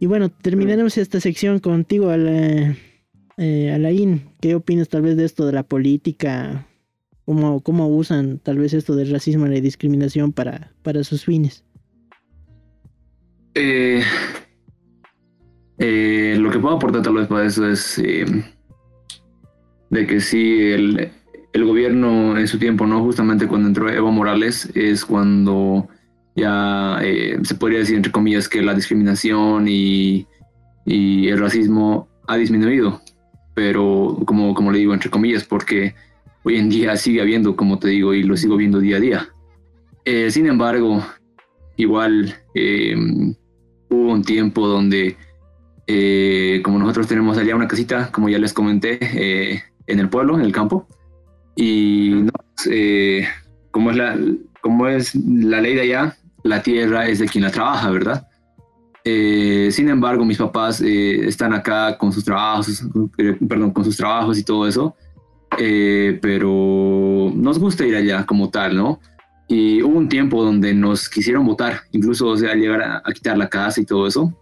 Y bueno, terminaremos esta sección contigo, eh, Alain. ¿Qué opinas tal vez de esto de la política? ¿Cómo, cómo usan tal vez esto del racismo y la discriminación para, para sus fines? Eh, eh, lo que puedo aportar tal vez para eso es de que sí, el, el gobierno en su tiempo, ¿no? Justamente cuando entró Evo Morales es cuando ya eh, se podría decir, entre comillas, que la discriminación y, el racismo ha disminuido. Pero como, como le digo, entre comillas, porque hoy en día sigue habiendo, como te digo, y lo sigo viendo día a día. Eh, sin embargo, igual eh, hubo un tiempo donde, como nosotros tenemos allá una casita, como ya les comenté, en el pueblo, en el campo, y eh, como, es la, como es la ley de allá, la tierra es de quien la trabaja, ¿verdad? Eh, sin embargo, mis papás eh, están acá con sus trabajos, perdón, con sus trabajos y todo eso, pero nos gusta ir allá como tal, ¿no? Y hubo un tiempo donde nos quisieron votar, incluso o sea, llegar a, a quitar la casa y todo eso.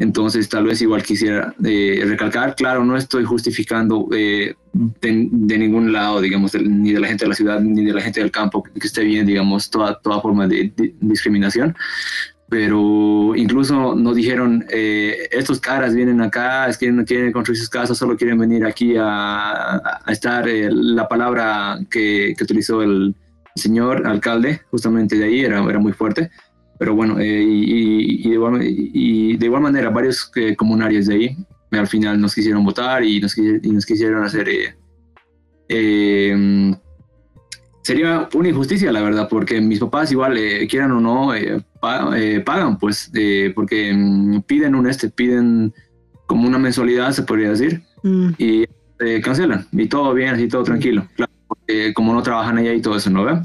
Entonces, tal vez igual quisiera eh, recalcar, claro, no estoy justificando eh, de, ningún lado, digamos, ni de la gente de la ciudad, ni de la gente del campo, que esté bien, digamos, toda, toda forma de, discriminación. Pero incluso nos dijeron, eh, estos caras vienen acá, es que no quieren construir sus casas, solo quieren venir aquí a, estar. la palabra que, que utilizó el señor alcalde, justamente de ahí, era, era muy fuerte pero bueno, eh, y, de igual, y, de igual, manera, varios eh, comunarios de ahí al final nos quisieron votar y nos, y nos quisieron hacer... Eh, eh, sería una injusticia, la verdad, porque mis papás igual, eh, quieran o no, pagan, pues, porque mm, piden un este, piden como una mensualidad, se podría decir, mm. y cancelan, y todo bien, así todo tranquilo, claro, porque como no trabajan allá y todo eso, ¿no ve?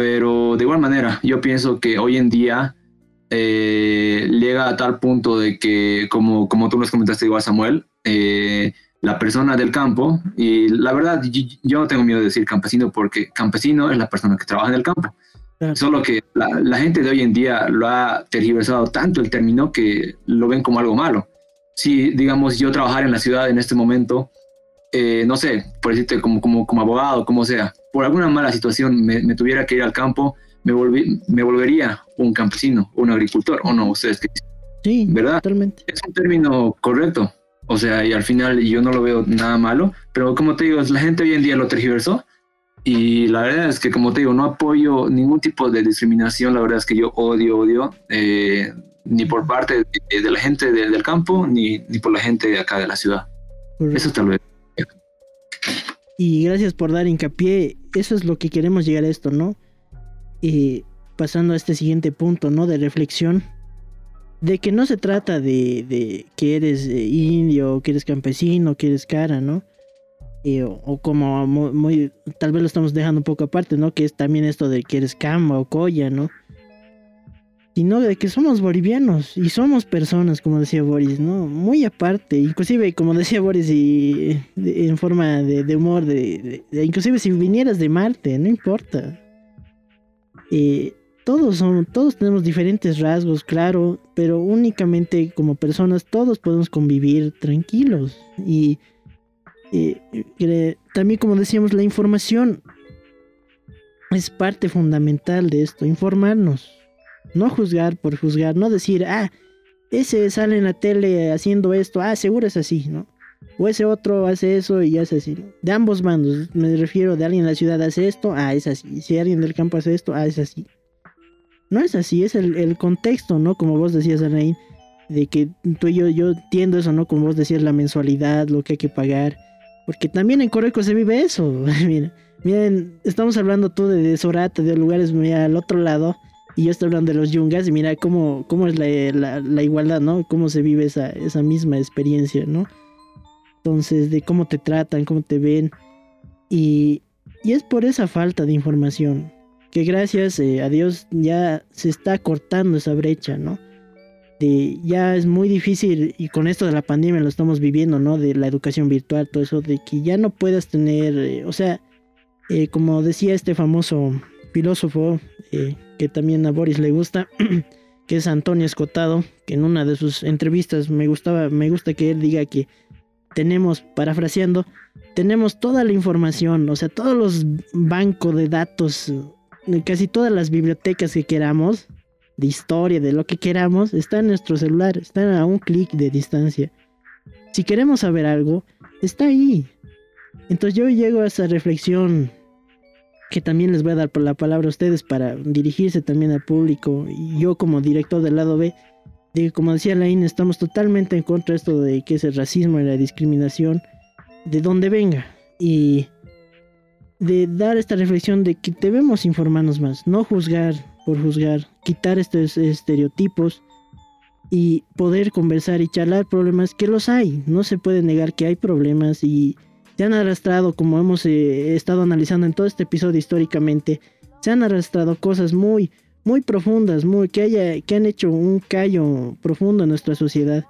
Pero de igual manera, yo pienso que hoy en día eh, llega a tal punto de que, como, como tú nos comentaste igual, Samuel, eh, la persona del campo, y la verdad, yo, no tengo miedo de decir campesino porque campesino es la persona que trabaja en el campo. Solo que la, gente de hoy en día lo ha tergiversado tanto el término que lo ven como algo malo. Si, digamos, yo trabajar en la ciudad en este momento, eh, no sé, por decirte como, como, como abogado, como sea, por alguna mala situación me, me tuviera que ir al campo, me, volví, me volvería un campesino, un agricultor, ¿o no? ¿Ustedes qué Sí, ¿verdad? Totalmente. Es un término correcto. O sea, y al final yo no lo veo nada malo, pero como te digo, la gente hoy en día lo tergiversó y la verdad es que como te digo, no apoyo ningún tipo de discriminación, la verdad es que yo odio, odio, eh, ni por parte de, la gente del campo, ni, ni, por la gente de acá de la ciudad. Eso tal vez. Y gracias por dar hincapié, eso es lo que queremos llegar a esto, ¿no? Y pasando a este siguiente punto, ¿no? De reflexión. De que no se trata de, de que eres eh, indio, que eres campesino, que eres cara, ¿no? o, como muy, tal vez lo estamos dejando un poco aparte, ¿no? Que es también esto de que eres cama o colla, ¿no? Sino de que somos bolivianos y somos personas, como decía Boris, ¿no? Muy aparte, inclusive como decía Boris y en forma de, humor, de, inclusive si vinieras de Marte, no importa. Eh, todos son, todos tenemos diferentes rasgos, claro, pero únicamente como personas todos podemos convivir tranquilos. Y también como decíamos, la información es parte fundamental de esto, informarnos. No juzgar por juzgar, no decir, ah, ese sale en la tele haciendo esto, ah, seguro es así, ¿no? O ese otro hace eso y hace así. De ambos bandos, me refiero de alguien en la ciudad hace esto, ah, es así. Si alguien del campo hace esto, ah, es así. No es así, es el, contexto, ¿no? Como vos decías, Alain, de que tú y yo, yo entiendo eso, ¿no? Como vos decías, la mensualidad, lo que hay que pagar. Porque también en Coreco se vive eso. miren, miren, estamos hablando tú de, de Sorata, de lugares mira, al otro lado. Y yo estoy hablando de los yungas y mira cómo, cómo es la, la, igualdad, ¿no? Cómo se vive esa, esa misma experiencia, ¿no? Entonces, de cómo te tratan, cómo te ven. Y, y es por esa falta de información que gracias eh, a Dios ya se está cortando esa brecha, ¿no? De, ya es muy difícil, y con esto de la pandemia lo estamos viviendo, ¿no? De la educación virtual, todo eso, de que ya no puedas tener, eh, o sea, eh, como decía este famoso filósofo, que también a Boris le gusta, que es Antonio Escotado, que en una de sus entrevistas me gustaba, me gusta que él diga que tenemos, parafraseando, tenemos toda la información, o sea, todos los bancos de datos, casi todas las bibliotecas que queramos, de historia, de lo que queramos, está en nuestro celular, está a un clic de distancia. Si queremos saber algo, está ahí. Entonces yo llego a esa reflexión que también les voy a dar la palabra a ustedes para dirigirse también al público. Y yo como director del lado B, de como decía Lain, estamos totalmente en contra de esto de que es el racismo y la discriminación, de donde venga. Y de dar esta reflexión de que debemos informarnos más, no juzgar por juzgar, quitar estos estereotipos y poder conversar y charlar problemas que los hay. No se puede negar que hay problemas y se han arrastrado, como hemos eh, estado analizando en todo este episodio históricamente, se han arrastrado cosas muy muy profundas, muy que haya que han hecho un callo profundo en nuestra sociedad,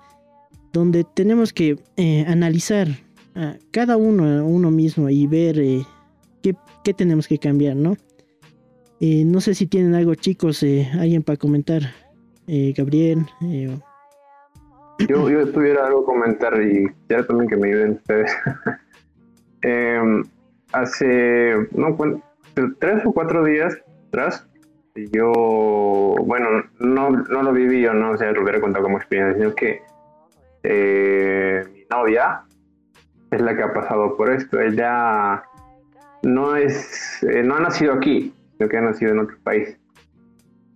donde tenemos que eh, analizar a cada uno a uno mismo y ver eh, qué, tenemos que cambiar, ¿no? Eh, no sé si tienen algo, chicos, alguien para comentar, Gabriel. Yo, yo tuviera algo que comentar y ya también que me ayuden ustedes. Em, hace tres o cuatro días atrás yo, bueno, no, no lo viví yo, no o sea, lo hubiera contado como experiencia, sino que eh, mi novia es la que ha pasado por esto. Ella no es, eh, no ha nacido aquí, sino que ha nacido en otro país.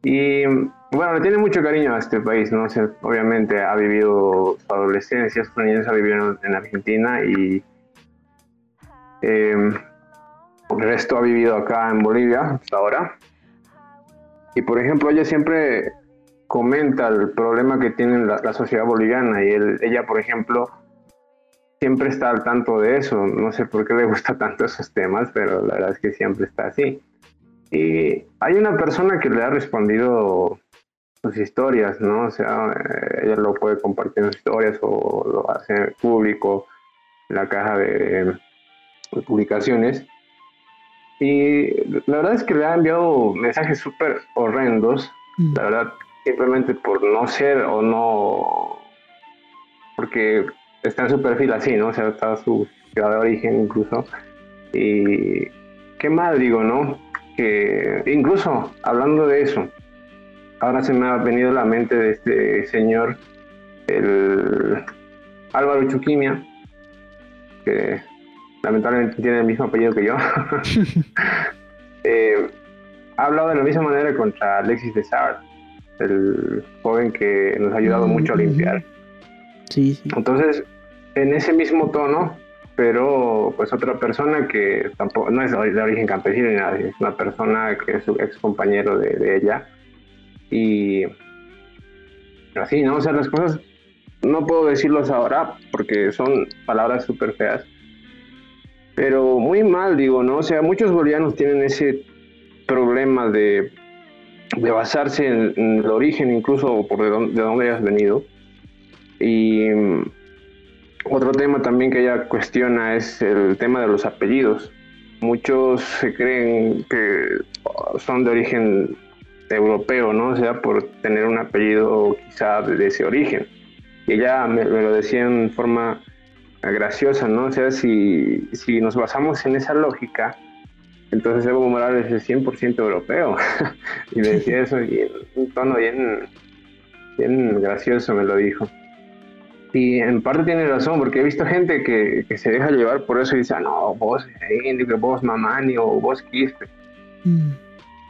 Y bueno, le tiene mucho cariño a este país, ¿no? obviamente ha vivido su adolescencia, su niñez ha vivido en Argentina y eh, el resto ha vivido acá en Bolivia hasta ahora. Y por ejemplo, ella siempre comenta el problema que tiene la, sociedad boliviana y ella, por ejemplo, siempre está al tanto de eso. No sé por qué le gusta tanto esos temas, pero la verdad es que siempre está así. Y hay una persona que le ha respondido sus historias, ¿no? O sea, eh, ella lo puede compartir en sus historias o lo hace público en la caja de, publicaciones. Y la verdad es que le ha enviado mensajes súper horrendos, mm. la verdad, simplemente por no ser o no, porque está en su perfil así, ¿no? O sea, está su ciudad de origen incluso. Y qué mal digo, ¿no? Que incluso hablando de eso, ahora se me ha venido a la mente de este señor, el Álvaro Chuquimia, que lamentablemente tiene el mismo apellido que yo. eh, ha hablado de la misma manera contra Alexis de Sard, el joven que nos ha ayudado mucho a limpiar. Sí, sí. Entonces, en ese mismo tono, pero pues otra persona que tampoco no es de origen campesino ni nada, es una persona que es su ex compañero de, de ella, y así, ¿no? O sea, las cosas no puedo decirlos ahora porque son palabras súper feas, pero muy mal, digo, ¿no? O sea, muchos bolivianos tienen ese problema de, de basarse en, el origen, incluso por de dónde, de hayas venido. Y mm, otro tema también que ella cuestiona es el tema de los apellidos. Muchos se creen que son de origen europeo, ¿no? O sea, por tener un apellido quizá de ese origen. Y ella me, lo decía en forma graciosa, ¿no? O sea, si, si nos basamos en esa lógica, entonces Evo Morales es 100% europeo. y me decía eso y en un tono bien, bien gracioso me lo dijo. Y en parte tiene razón, porque he visto gente que, que se deja llevar por eso y dice, ah, no, vos indio, vos mamani o vos quispe. Mm.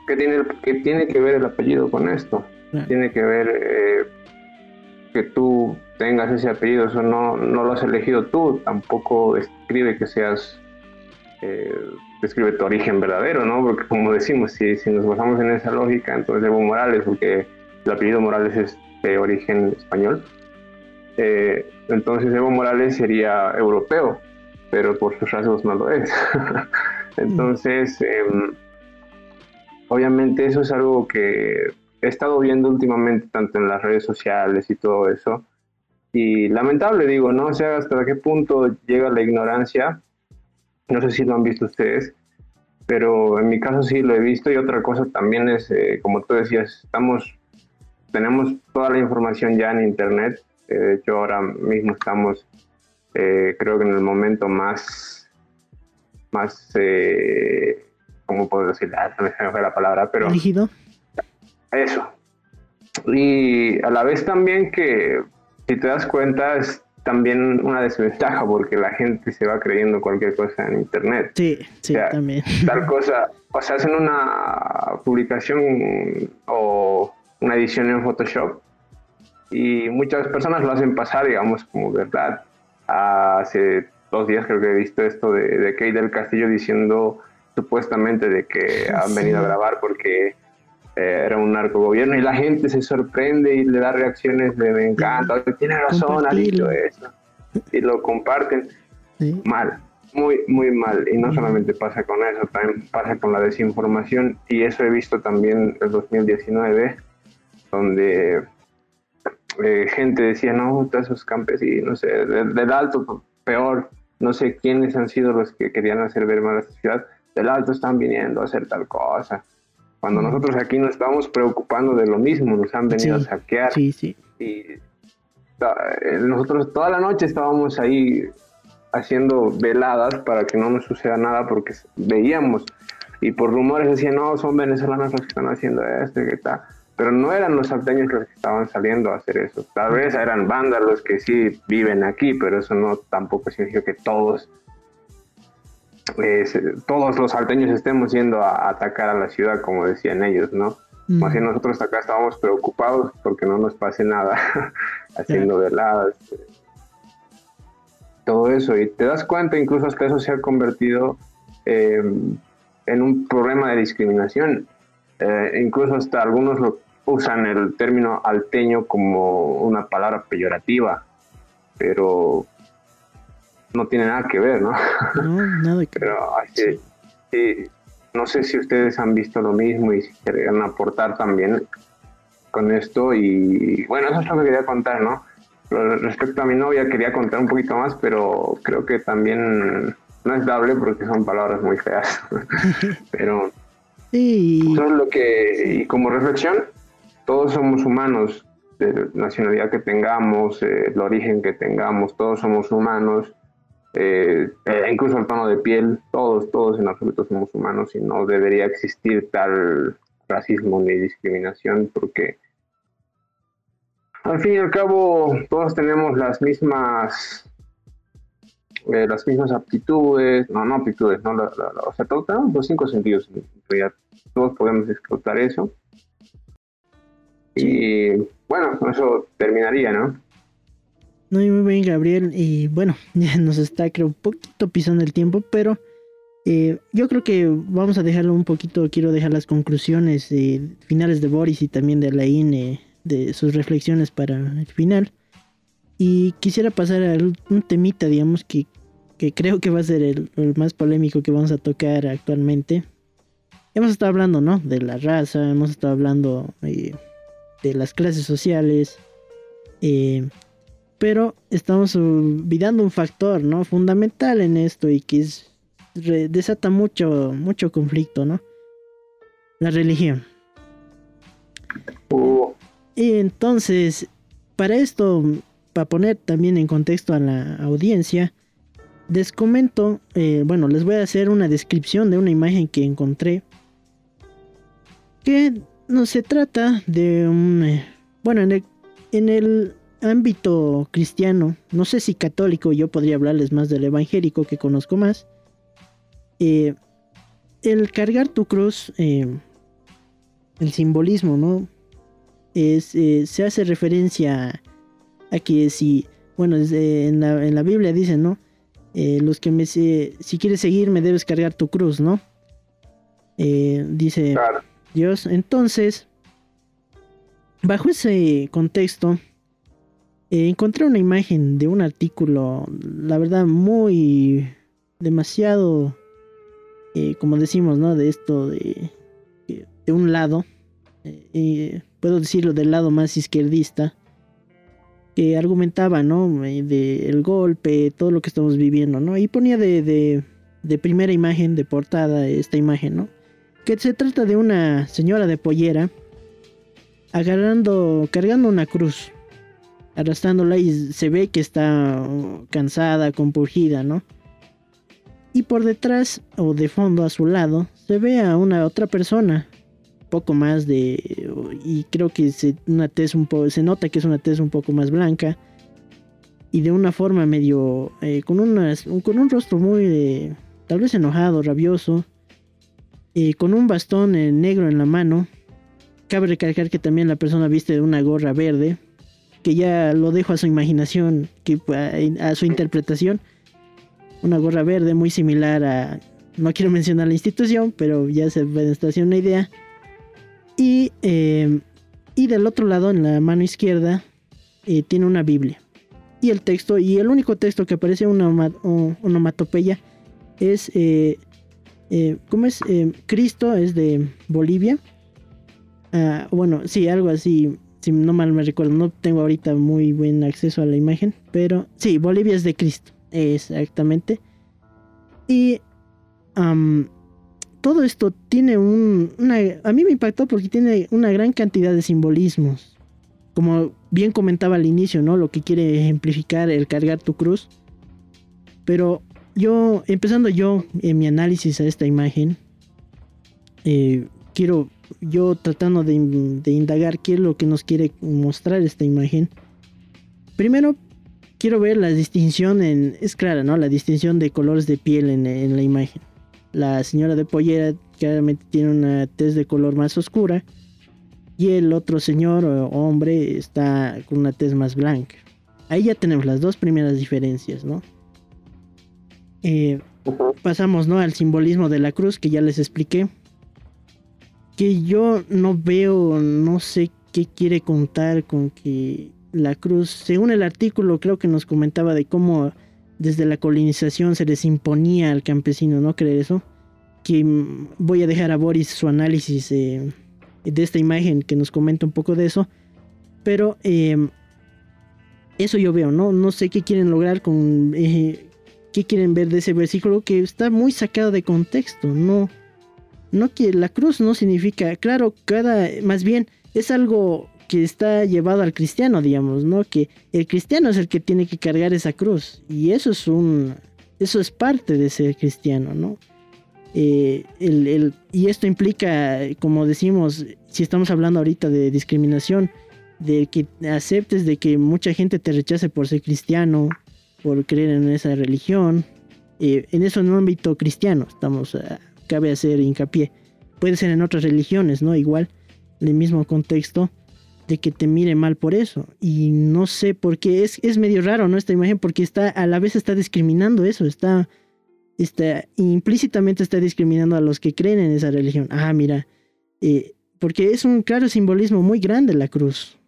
¿Qué tiene, qué tiene que ver el apellido con esto? Tiene que ver eh, que tú tengas ese apellido, eso no, no lo has elegido tú, tampoco escribe que seas, eh, describe tu origen verdadero, ¿no? Porque como decimos, si, si nos basamos en esa lógica, entonces Evo Morales, porque el apellido Morales es de origen español, eh, entonces Evo Morales sería europeo, pero por sus rasgos no lo es. entonces, em, obviamente eso es algo que he estado viendo últimamente tanto en las redes sociales y todo eso. Y lamentable digo, ¿no? O sea, hasta qué punto llega la ignorancia. No sé si lo han visto ustedes, pero en mi caso sí lo he visto. Y otra cosa también es, eh, como tú decías, estamos, tenemos toda la información ya en Internet. Eh, de hecho, ahora mismo estamos, eh, creo que en el momento más, más ¿cómo puedo decir? Ah, me fue la palabra, pero... ¿Rígido? Eso. Y a la vez también que, si te das cuenta, es también una desventaja porque la gente se va creyendo cualquier cosa en internet. Sí, sí, también. Tal cosa, o sea, hacen una publicación o una edición en Photoshop y muchas personas lo hacen pasar, digamos, como verdad. Hace dos días creo que he visto esto de, de Kate del Castillo diciendo supuestamente de que han venido a grabar porque eh, era un narco gobierno y la gente se sorprende y le da reacciones de me encanta, tiene razón, ha dicho eso y lo comparten. Mal, muy, muy mal. Y no solamente pasa con eso, también pasa con la desinformación. Y eso he visto también en 2019 donde eh, gente decía, no, todos esos campesinos, sé del alto, peor, no sé quiénes han sido los que querían hacer ver mal a esta ciudad, del alto están viniendo a hacer tal cosa. Cuando nosotros aquí nos estamos preocupando de lo mismo, nos han venido a saquear. Sí, sí. Y eh, nosotros toda la noche estábamos ahí haciendo veladas para que no nos suceda nada porque veíamos y por rumores decían, no, son venezolanos los que están haciendo esto y qué tal. Pero no eran los salteños los que estaban saliendo a hacer eso. Tal vez eran bandas los que sí viven aquí, pero eso no tampoco significa que todos todos los salteños estemos yendo a, atacar a la ciudad, como decían ellos, ¿no? Más bien nosotros acá estábamos preocupados porque no nos pase nada haciendo veladas, todo eso. Y te das cuenta, incluso hasta eso se ha convertido em, en un problema de discriminación. Eh, incluso hasta algunos lo usan el término alteño como una palabra peyorativa, pero no tiene nada que ver, ¿no? No, nada que Pero sí. no sé si ustedes han visto lo mismo y si quieren aportar también con esto. Y bueno, eso es lo que quería contar, ¿no? respecto a mi novia quería contar un poquito más, pero creo que también no es dable porque son palabras muy feas. pero sí. eso es lo que, y como reflexión, todos somos humanos, de nacionalidad que tengamos, eh, el origen que tengamos, todos somos humanos, eh, eh, incluso el tono de piel, todos, todos en absoluto somos humanos y no debería existir tal racismo ni discriminación porque al fin y al cabo todos tenemos las mismas las mismas aptitudes, no, no aptitudes, no, o sea, todos tenemos los cinco sentidos en realidad, todos podemos explotar eso y bueno, eso terminaría, ¿no? No, muy bien, Gabriel. Y bueno, ya nos está, creo, un poquito pisando el tiempo, pero eh, yo creo que vamos a dejarlo un poquito. Quiero dejar las conclusiones eh, finales de Boris y también de Alain, eh, de sus reflexiones para el final. Y quisiera pasar a un temita, digamos, que, que creo que va a ser el, el, más polémico que vamos a tocar actualmente. Hemos estado hablando, ¿no? De la raza, hemos estado hablando de las clases sociales. Eh, pero estamos olvidando un factor, ¿no? Fundamental en esto y que es, desata mucho, mucho conflicto, ¿no? La religión. Oh. Y entonces, para esto, para poner también en contexto a la audiencia, les comento, eh, bueno, les voy a hacer una descripción de una imagen que encontré. Que no se trata de un... Eh, bueno, en el, en el ámbito cristiano, no sé si católico, yo podría hablarles más del evangélico que conozco más. Eh, el cargar tu cruz, eh, el simbolismo, ¿no? Es, se hace referencia a que si, bueno, en la, en la Biblia dice, ¿no? los que me, si quieres seguir me debes cargar tu cruz, ¿no? dice Dios. Entonces, bajo ese contexto, eh, encontré una imagen de un artículo, la verdad, muy demasiado, eh, como decimos, ¿no? De esto de, de un lado, eh, puedo decirlo del lado más izquierdista, que argumentaba, ¿no? De el golpe, todo lo que estamos viviendo, ¿no? Y ponía de, de primera imagen, de portada, esta imagen, ¿no? que se trata de una señora de pollera agarrando, cargando una cruz, arrastrándola y se ve que está cansada, compurgida, ¿no? Y por detrás o de fondo a su lado se ve a una otra persona, poco más de y creo que se, una un poco se nota que es una tez un poco más blanca y de una forma medio eh, con unas con un rostro muy eh, tal vez enojado, rabioso con un bastón negro en la mano. Cabe recalcar que también la persona viste de una gorra verde, que ya lo dejo a su imaginación, que, a, su interpretación. Una gorra verde muy similar a, no quiero mencionar la institución, pero ya se puede estar haciendo una idea. Y, eh, y del otro lado, en la mano izquierda, eh, tiene una Biblia. Y el texto, y el único texto que aparece una onomatopeya es eh, eh, ¿Cómo es? Cristo es de Bolivia. Ah, bueno, sí, algo así. Si no mal me recuerdo, no tengo ahorita muy buen acceso a la imagen. Pero sí, Bolivia es de Cristo. Exactamente. Y todo esto tiene un... a mí me impactó porque tiene una gran cantidad de simbolismos. Como bien comentaba al inicio, ¿no? Lo que quiere ejemplificar el cargar tu cruz. Pero yo, empezando yo en mi análisis a esta imagen, eh, quiero, yo tratando de, indagar qué es lo que nos quiere mostrar esta imagen. Primero, quiero ver la distinción en, es clara, ¿no? La distinción de colores de piel en, en la imagen. La señora de pollera claramente tiene una tez de color más oscura y el otro señor o hombre está con una tez más blanca. Ahí ya tenemos las dos primeras diferencias, ¿no? Eh, pasamos, ¿no? Al simbolismo de la cruz que ya les expliqué. Que yo no veo, no sé qué quiere contar con que la cruz, según el artículo creo que nos comentaba de cómo desde la colonización se les imponía al campesino, ¿no? Creer eso. Que mm, voy a dejar a Boris su análisis de esta imagen que nos comenta un poco de eso. Pero em, eso yo veo, ¿no? No sé qué quieren lograr con... Eh, qué quieren ver de ese versículo que está muy sacado de contexto. No, no que la cruz no significa, claro, cada, más bien es algo que está llevado al cristiano, digamos, ¿no? Que el cristiano es el que tiene que cargar esa cruz y eso es un, eso es parte de ser cristiano, ¿no? Eh, el, y esto implica, como decimos, si estamos hablando ahorita de discriminación, de que aceptes de que mucha gente te rechace por ser cristiano, por creer en esa religión. Eh, en eso en un ámbito cristiano, estamos, uh, cabe hacer hincapié. Puede ser en otras religiones, ¿no? Igual, en el mismo contexto, de que te mire mal por eso. Y no sé por qué, es, es medio raro, ¿no? Esta imagen, porque está, a la vez está discriminando eso, está, está, implícitamente está discriminando a los que creen en esa religión. Ah, mira, eh, porque es un claro simbolismo muy grande la cruz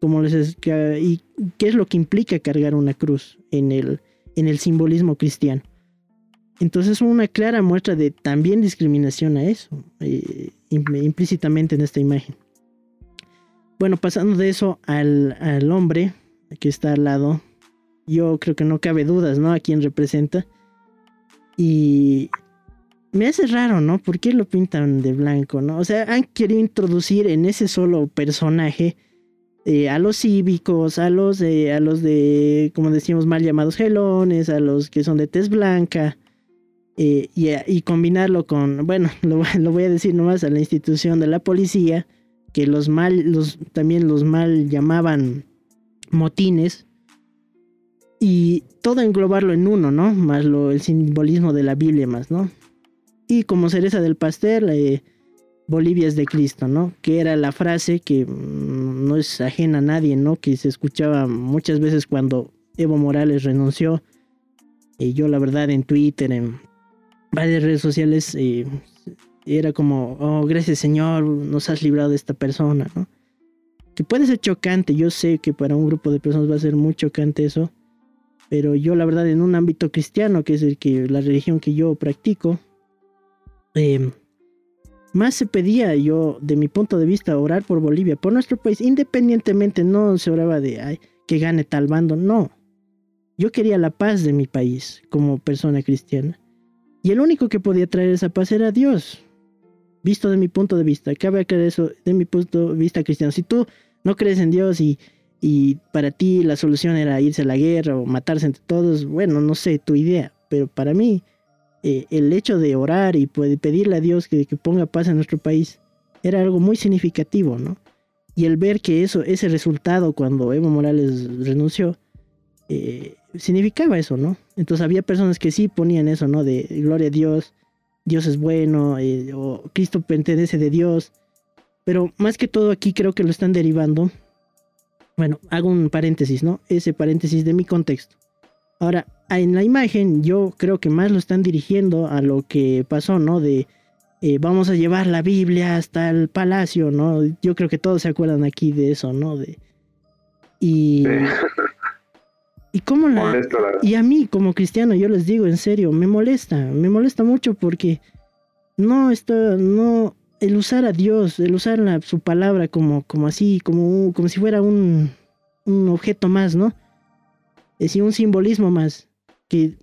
como les y qué es lo que implica cargar una cruz en el, en el simbolismo cristiano. Entonces una clara muestra de también discriminación a eso, eh, implícitamente en esta imagen. Bueno, pasando de eso al, al, hombre que está al lado, yo creo que no cabe dudas, ¿no? A quién representa. Y me hace raro, ¿no? ¿Por qué lo pintan de blanco, ¿no? O sea, han querido introducir en ese solo personaje eh, a los cívicos, a los a los de, como decimos, mal llamados gelones, a los que son de tez blanca, eh, y, combinarlo con, bueno, lo, voy a decir nomás a la institución de la policía, que los mal, los, también los mal llamaban motines, y todo englobarlo en uno, ¿no? Más lo, el simbolismo de la Biblia más, ¿no? Y como cereza del pastel, eh, Bolivia es de Cristo, ¿no? Que era la frase que mm, no es ajena a nadie, ¿no? Que se escuchaba muchas veces cuando Evo Morales renunció. Y yo la verdad en Twitter, en varias redes sociales, era como, oh, gracias Señor, nos has librado de esta persona. Que puede ser chocante, yo sé que para un grupo de personas va a ser muy chocante eso, pero yo la verdad en un ámbito cristiano, que es el que la religión que yo practico, eh, más se pedía yo, de mi punto de vista, orar por Bolivia, por nuestro país, independientemente no se oraba de ay, que gane tal bando, no. Yo quería la paz de mi país como persona cristiana. Y el único que podía traer esa paz era Dios. Visto de mi punto de vista. Cabe creer eso de mi punto de vista cristiano. Si tú no crees en Dios y, y para ti la solución era irse a la guerra o matarse entre todos, bueno, no sé tu idea. Pero para mí eh, el hecho de orar y pedirle a Dios que, ponga paz en nuestro país era algo muy significativo, ¿no? Y el ver que eso, ese resultado cuando Evo Morales renunció, eh, significaba eso, ¿no? Entonces había personas que sí ponían eso, ¿no? De gloria a Dios, Dios es bueno, eh, o Cristo pertenece de Dios. Pero más que todo aquí creo que lo están derivando. Bueno, hago un paréntesis, ¿no? Ese paréntesis de mi contexto. Ahora, en la imagen yo creo que más lo están dirigiendo a lo que pasó, ¿no? De eh, vamos a llevar la Biblia hasta el palacio, ¿no? Yo creo que todos se acuerdan aquí de eso, ¿no? De, y... Y cómo la, Y a mí como cristiano, yo les digo en serio, me molesta, me molesta mucho porque no está, no, el usar a Dios, el usar su palabra como, como así, como, como si fuera un, un objeto más, ¿no? Es decir, un simbolismo más que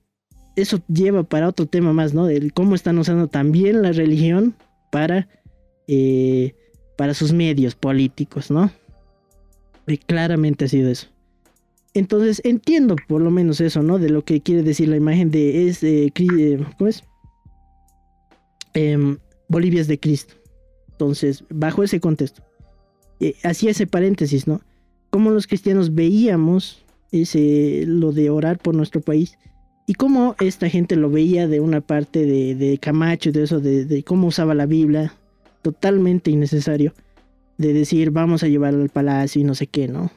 eso lleva para otro tema más, ¿no? De cómo están usando también la religión para, eh, para sus medios políticos, ¿no? Y claramente ha sido eso. Entonces entiendo por lo menos eso, ¿no? De lo que quiere decir la imagen de es, eh, ¿cómo es? Em, Bolivia es de Cristo. Entonces, bajo ese contexto, eh, hacía ese paréntesis, ¿no? Cómo los cristianos veíamos ese, lo de orar por nuestro país y cómo esta gente lo veía de una parte de, Camacho, de eso, de, cómo usaba la Biblia, totalmente innecesario. de decir vamos a llevar al palacio y no sé qué, ¿no?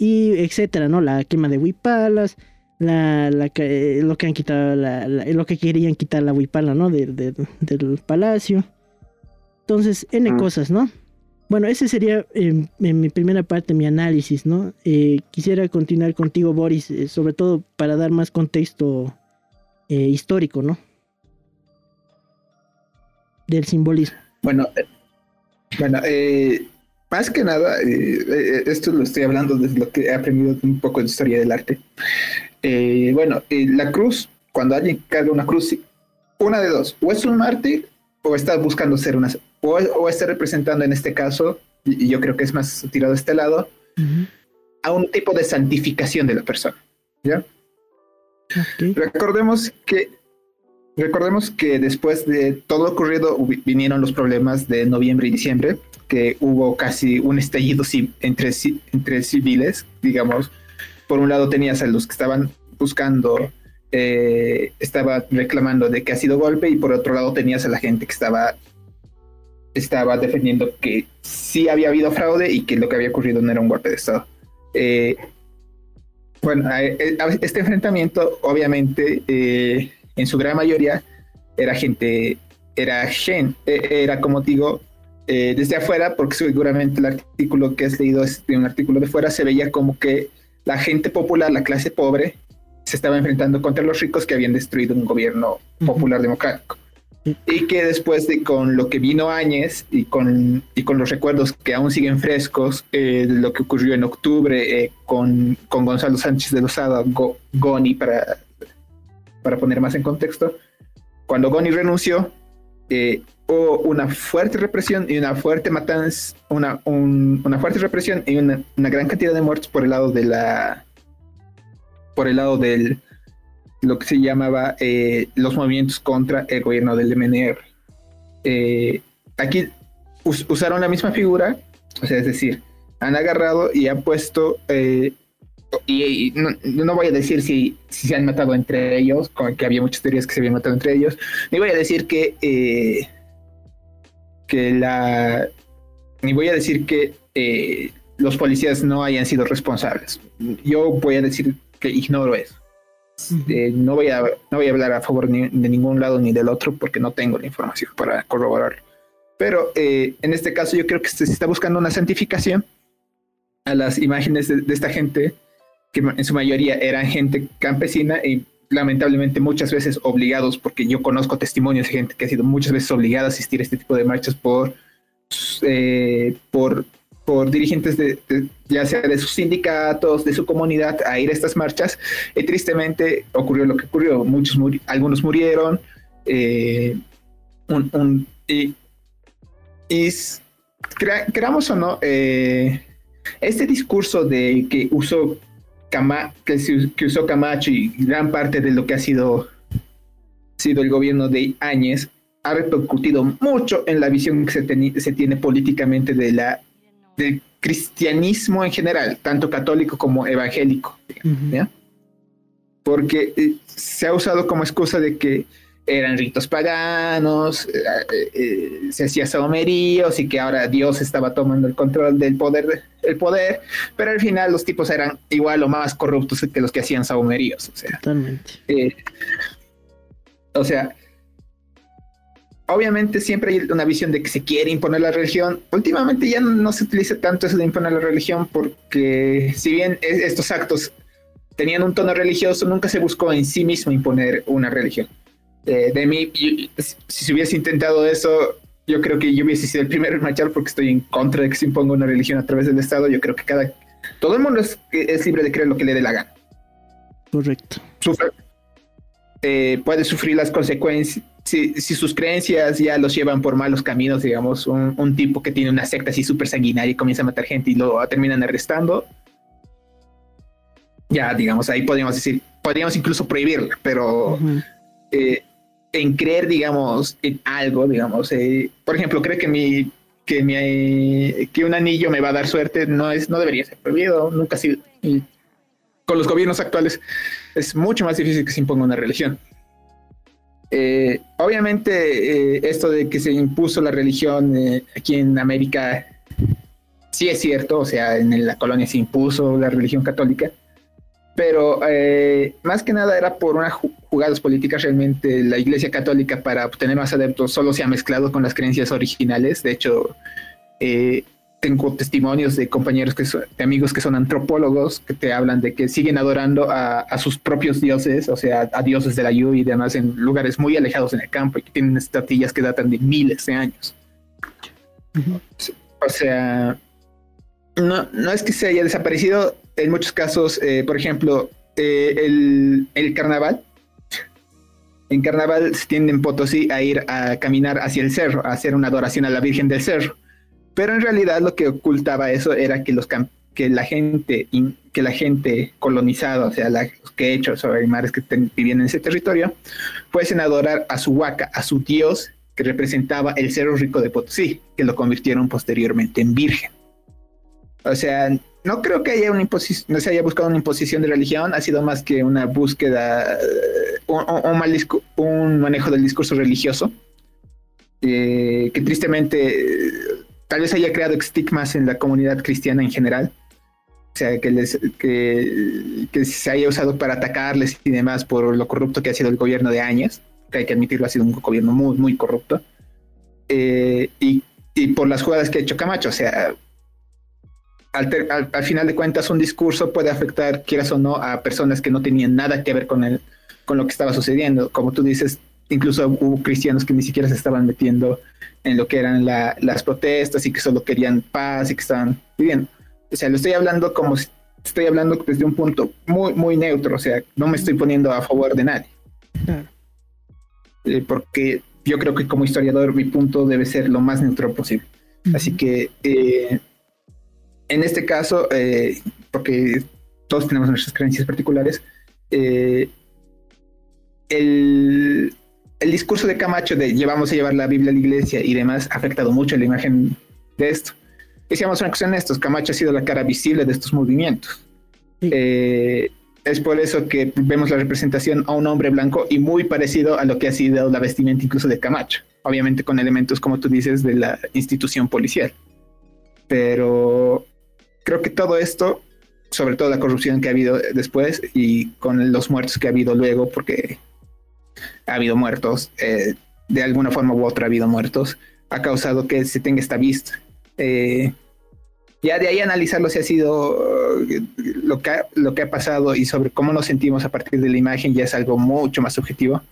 Y etcétera, ¿no? La quema de Huipalas, la, la, eh, lo que han quitado, la, lo que querían quitar la Huipala, ¿no? del palacio. Entonces, N cosas, ¿no? Bueno, ese sería en, mi primera parte mi análisis, ¿no? Eh, quisiera continuar contigo, Boris, eh, sobre todo para dar más contexto histórico, ¿no? Del simbolismo. Bueno, bueno, eh, más que nada, eh, eh, esto lo estoy hablando desde lo que he aprendido un poco de historia del arte. bueno, la cruz, cuando alguien carga una cruz, una de dos, o es un mártir o está buscando ser una, o, está representando en este caso, y, yo creo que es más tirado a este lado, a un tipo de santificación de la persona. ¿Ya? Recordemos que Recordemos que después de todo lo ocurrido vinieron los problemas de noviembre y diciembre, que hubo casi un estallido entre, entre civiles, digamos. Por un lado tenías a los que estaban buscando, eh, estaba reclamando de que ha sido golpe, y por otro lado tenías a la gente que estaba, estaba defendiendo que sí había habido fraude y que lo que había ocurrido no era un golpe de Estado. Eh, bueno, este enfrentamiento obviamente eh, en su gran mayoría era gente, era gen, e, era como digo, eh, desde afuera, porque seguramente el artículo que has leído es de un artículo de fuera, se veía como que la gente popular, la clase pobre, se estaba enfrentando contra los ricos que habían destruido un gobierno popular democrático. Y que después de con lo que vino Áñez y con, y con los recuerdos que aún siguen frescos eh, lo que ocurrió en octubre eh, con, con Gonzalo Sánchez de Lozada, Goni, para para poner más en contexto, cuando Goni renunció, eh, hubo una fuerte represión y una fuerte matanza, una, una fuerte represión y una, gran cantidad de muertos por el lado de la, por el lado del, lo que se llamaba eh, los movimientos contra el gobierno del MNR. Eh, aquí usaron la misma figura, o sea, es decir, han agarrado y han puesto y, no, voy a decir si, se han matado entre ellos, con que había muchas teorías que se habían matado entre ellos, ni voy a decir que, eh, que la, ni voy a decir que eh, los policías no hayan sido responsables. Yo voy a decir que ignoro eso. Eh, no, voy a, no voy a hablar a favor de ningún lado ni del otro porque no tengo la información para corroborarlo. Pero en este caso yo creo que se está buscando una santificación a las imágenes de esta gente que en su mayoría eran gente campesina y lamentablemente muchas veces obligados, porque yo conozco testimonios de gente que ha sido muchas veces obligada a asistir a este tipo de marchas por, eh, por, por dirigentes de, ya sea de sus sindicatos, de su comunidad, a ir a estas marchas. Y tristemente ocurrió lo que ocurrió. Muchos algunos murieron. Eh, y, y creamos o no, eh, este discurso de que usó que, usó Camacho y gran parte de lo que ha sido, sido el gobierno de Áñez ha repercutido mucho en la visión que se, se tiene políticamente de la, del cristianismo en general, tanto católico como evangélico. Porque eh, se ha usado como excusa de que eran ritos paganos, eh, eh, se hacía saumeríos y que ahora Dios estaba tomando el control del poder, el poder, pero al final los tipos eran igual o más corruptos que los que hacían saumeríos. O sea, Totalmente. Eh, o sea, obviamente siempre hay una visión de que se quiere imponer la religión. Últimamente ya no, se utiliza tanto eso de imponer la religión porque si bien estos actos tenían un tono religioso, nunca se buscó en sí mismo imponer una religión de, mí, si se hubiese intentado eso, yo creo que yo hubiese sido el primero en marchar porque estoy en contra de que se imponga una religión a través del Estado. Yo creo que cada todo el mundo es, libre de creer lo que le dé la gana. Correcto. Eh, puede sufrir las consecuencias. Si, sus creencias ya los llevan por malos caminos, digamos, un, tipo que tiene una secta así súper sanguinaria y comienza a matar gente y lo terminan arrestando, ya, digamos, ahí podríamos decir, podríamos incluso prohibirla, pero en creer, digamos, en algo, digamos, eh, por ejemplo, cree que mi que mi que un anillo me va a dar suerte, no es, no debería ser prohibido, nunca ha sido. Con los gobiernos actuales es mucho más difícil que se imponga una religión. Eh, obviamente, eh, esto de que se impuso la religión aquí en América sí es cierto, o sea, en la colonia se impuso la religión católica, pero eh, más que nada era por unas jugadas políticas. Realmente la Iglesia Católica para obtener más adeptos solo se ha mezclado con las creencias originales. De hecho, eh, tengo testimonios de compañeros que son, de amigos que son antropólogos que te hablan de que siguen adorando a, sus propios dioses, o sea, a dioses de la lluvia y demás en lugares muy alejados en el campo y que tienen estatuillas que datan de miles de años. O sea, no, no es que se haya desaparecido, en muchos casos, eh, por ejemplo, eh, el, carnaval. En carnaval se tiende en Potosí a ir a caminar hacia el cerro, a hacer una adoración a la Virgen del Cerro. Pero en realidad lo que ocultaba eso era que los que la gente que la gente colonizada, o sea, los quechos o aymares que vivían en ese territorio, fuesen a adorar a su huaca, a su dios que representaba el Cerro Rico de Potosí, que lo convirtieron posteriormente en virgen. O sea, no creo que haya una imposición, no se haya buscado una imposición de religión, ha sido más que una búsqueda, eh, un, manejo del discurso religioso, eh, que tristemente tal vez haya creado estigmas en la comunidad cristiana en general. O sea, que, les, que, se haya usado para atacarles y demás por lo corrupto que ha sido el gobierno de años, que hay que admitirlo, ha sido un gobierno muy, muy corrupto. Eh, y, y por las jugadas que ha hecho Camacho, o sea, al, final de cuentas un discurso puede afectar, quieras o no, a personas que no tenían nada que ver con, el, con lo que estaba sucediendo. Como tú dices, incluso hubo cristianos que ni siquiera se estaban metiendo en lo que eran las protestas y que solo querían paz y que estaban viviendo. O sea, lo estoy hablando como si estoy hablando desde un punto muy, muy neutro, o sea, no me estoy poniendo a favor de nadie. Eh, porque yo creo que como historiador mi punto debe ser lo más neutro posible. Así que eh, en este caso, eh, porque todos tenemos nuestras creencias particulares, eh, el, discurso de Camacho de llevamos a llevar la Biblia a la iglesia y demás ha afectado mucho la imagen de esto. Y seamos una cuestión estos, Camacho ha sido la cara visible de estos movimientos. Eh, es por eso que vemos la representación a un hombre blanco y muy parecido a lo que ha sido la vestimenta incluso de Camacho, obviamente con elementos, como tú dices, de la institución policial. Pero creo que todo esto, sobre todo la corrupción que ha habido después y con los muertos que ha habido luego, porque ha habido muertos, eh, de alguna forma u otra ha habido muertos, ha causado que se tenga esta vista. Eh, ya de ahí analizarlo si ha sido eh, lo, que ha, lo que ha pasado y sobre cómo nos sentimos a partir de la imagen ya es algo mucho más subjetivo.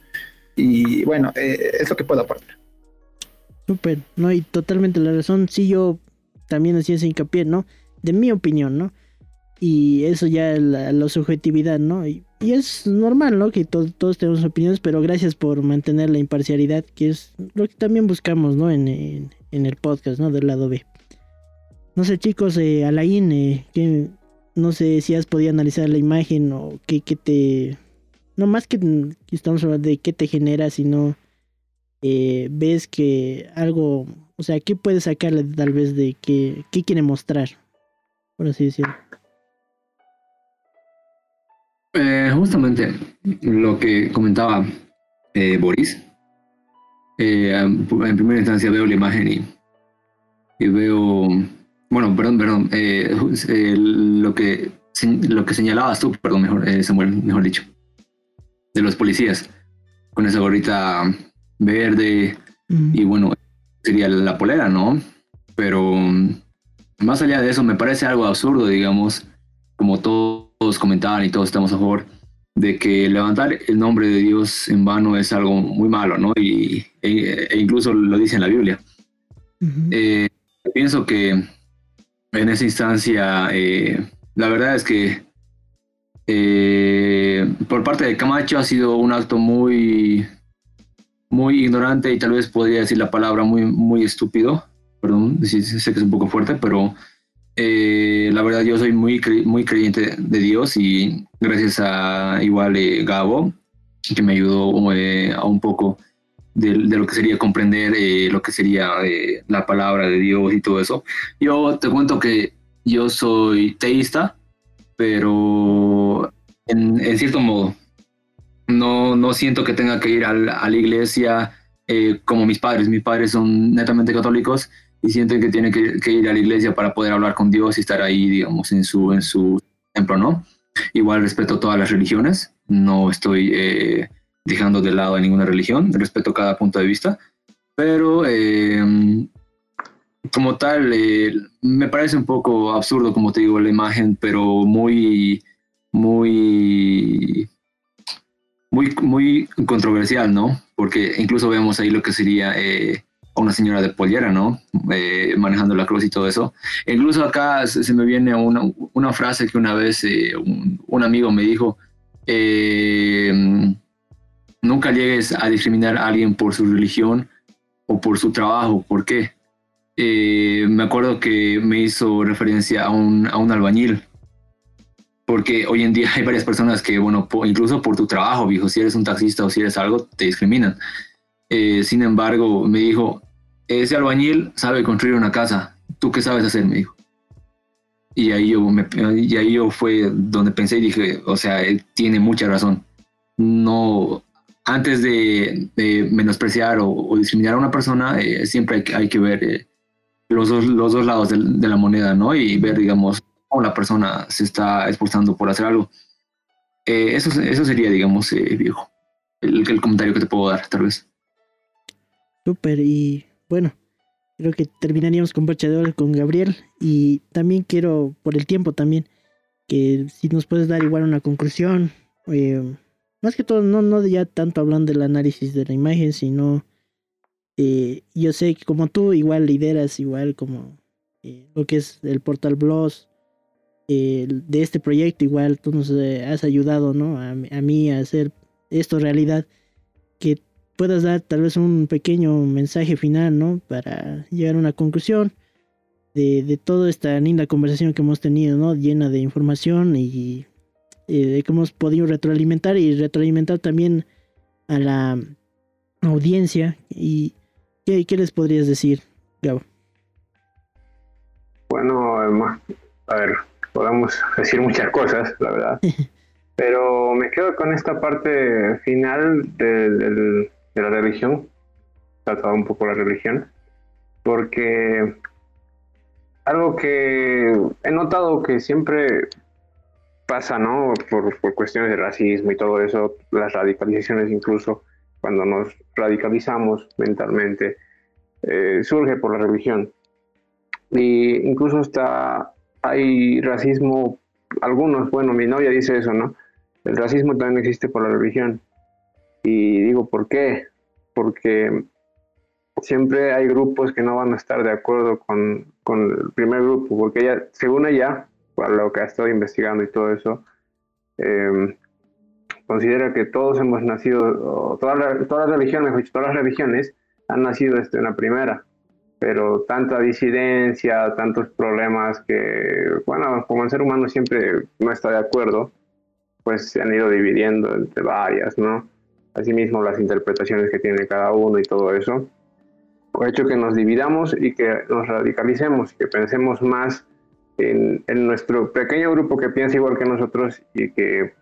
Y bueno, es lo que puedo aportar. Súper, no, y totalmente la razón. Sí, yo también hacía ese hincapié, ¿no? De mi opinión, ¿no? Y eso ya la, la subjetividad, ¿no? Y, es normal, ¿no? Que todos tenemos opiniones, pero gracias por mantener la imparcialidad, que es lo que también buscamos, ¿no? En, en, el podcast, ¿no? Del lado B. No sé, chicos, eh, Alain, eh, que, no sé si has podido analizar la imagen o qué, qué te... No más que, estamos hablando de qué te genera, sino eh, ves que algo, o sea, ¿qué puedes sacarle tal vez de qué, qué quiere mostrar? Por así decirlo. Eh, justamente lo que comentaba eh, Boris. Eh, en primera instancia veo la imagen y, veo, bueno, perdón, perdón, lo que lo que señalabas tú, perdón, mejor, Samuel, mejor dicho, de los policías con esa gorrita verde y bueno, sería la polera, ¿no? Pero más allá de eso, me parece algo absurdo, digamos, como todos comentaban y todos estamos a favor, de que levantar el nombre de Dios en vano es algo muy malo, ¿no? Y, e, e incluso lo dice en la Biblia. Eh, pienso que en esa instancia, eh, la verdad es que eh, por parte de Camacho ha sido un acto muy, muy ignorante y tal vez podría decir la palabra muy, muy estúpido perdón, sé que es un poco fuerte, pero eh, la verdad yo soy muy, muy creyente de Dios y gracias a igual eh, Gabo, que me ayudó eh, a un poco de, lo que sería comprender lo que sería la palabra de Dios y todo eso. Yo te cuento que yo soy teísta, pero en, cierto modo, no, no siento que tenga que ir a la iglesia como mis padres. Mis padres son netamente católicos y sienten que tienen que, ir a la iglesia para poder hablar con Dios y estar ahí, digamos, en su, en su templo, ¿no? Igual respeto todas las religiones, no estoy eh, dejando de lado a ninguna religión, respeto cada punto de vista, pero eh, como tal, eh, me parece un poco absurdo, como te digo, la imagen, pero muy, muy, muy, muy controversial, ¿no? Porque incluso vemos ahí lo que sería eh, una señora de pollera, ¿no? Eh, manejando la cruz y todo eso. incluso acá se, me viene una, frase que una vez un, un, amigo me dijo, nunca llegues a discriminar a alguien por su religión o por su trabajo. ¿Por qué? Eh, me acuerdo que me hizo referencia a un, a un albañil, porque hoy en día hay varias personas que, bueno, incluso por tu trabajo, viejo, si eres un taxista o si eres algo, te discriminan. Eh, sin embargo, me dijo, ese albañil sabe construir una casa, ¿tú qué sabes hacer? Me dijo. Y ahí yo, me, y ahí yo fue donde pensé y dije, o sea, él tiene mucha razón. No, antes de, menospreciar o, discriminar a una persona, eh, siempre hay, hay, que ver los dos, los dos lados de, la moneda, ¿no? Y ver, digamos, cómo la persona se está esforzando por hacer algo. Eh, eso, eso sería, digamos, eh, viejo, el, el, comentario que te puedo dar, tal vez. Súper, y bueno, creo que terminaríamos con Brocha de con Gabriel. Y también quiero, por el tiempo también, que si nos puedes dar igual una conclusión. Eh, más que todo, no, no ya tanto hablando del análisis de la imagen, sino eh, yo sé que como tú igual lideras igual como eh, lo que es el portal blogs de este proyecto igual tú nos eh, has ayudado no a, mí a hacer esto realidad que puedas dar tal vez un pequeño mensaje final no para llegar a una conclusión de, de toda esta linda conversación que hemos tenido no llena de información y de que hemos podido retroalimentar y retroalimentar también a la audiencia y ¿Qué, les podrías decir, Gabo? Bueno, a ver, podemos decir muchas cosas, la verdad. Pero me quedo con esta parte final de, la religión, tratado un poco la religión, porque algo que he notado que siempre pasa, ¿no? Por, por, cuestiones de racismo y todo eso, las radicalizaciones incluso, cuando nos radicalizamos mentalmente, eh, surge por la religión. Y incluso está, hay racismo, algunos, bueno, mi novia dice eso, ¿no? El racismo también existe por la religión. Y digo, ¿por qué? Porque siempre hay grupos que no van a estar de acuerdo con, con el primer grupo, porque ella, según ella, por lo que ha estado investigando y todo eso, eh, considera que todos hemos nacido, todas, todas las religiones, todas las religiones han nacido desde una primera, pero tanta disidencia, tantos problemas que, bueno, como el ser humano siempre no está de acuerdo, pues se han ido dividiendo entre varias, ¿no? Asimismo las interpretaciones que tiene cada uno y todo eso, ha hecho que nos dividamos y que nos radicalicemos, que pensemos más en, en nuestro pequeño grupo que piensa igual que nosotros y que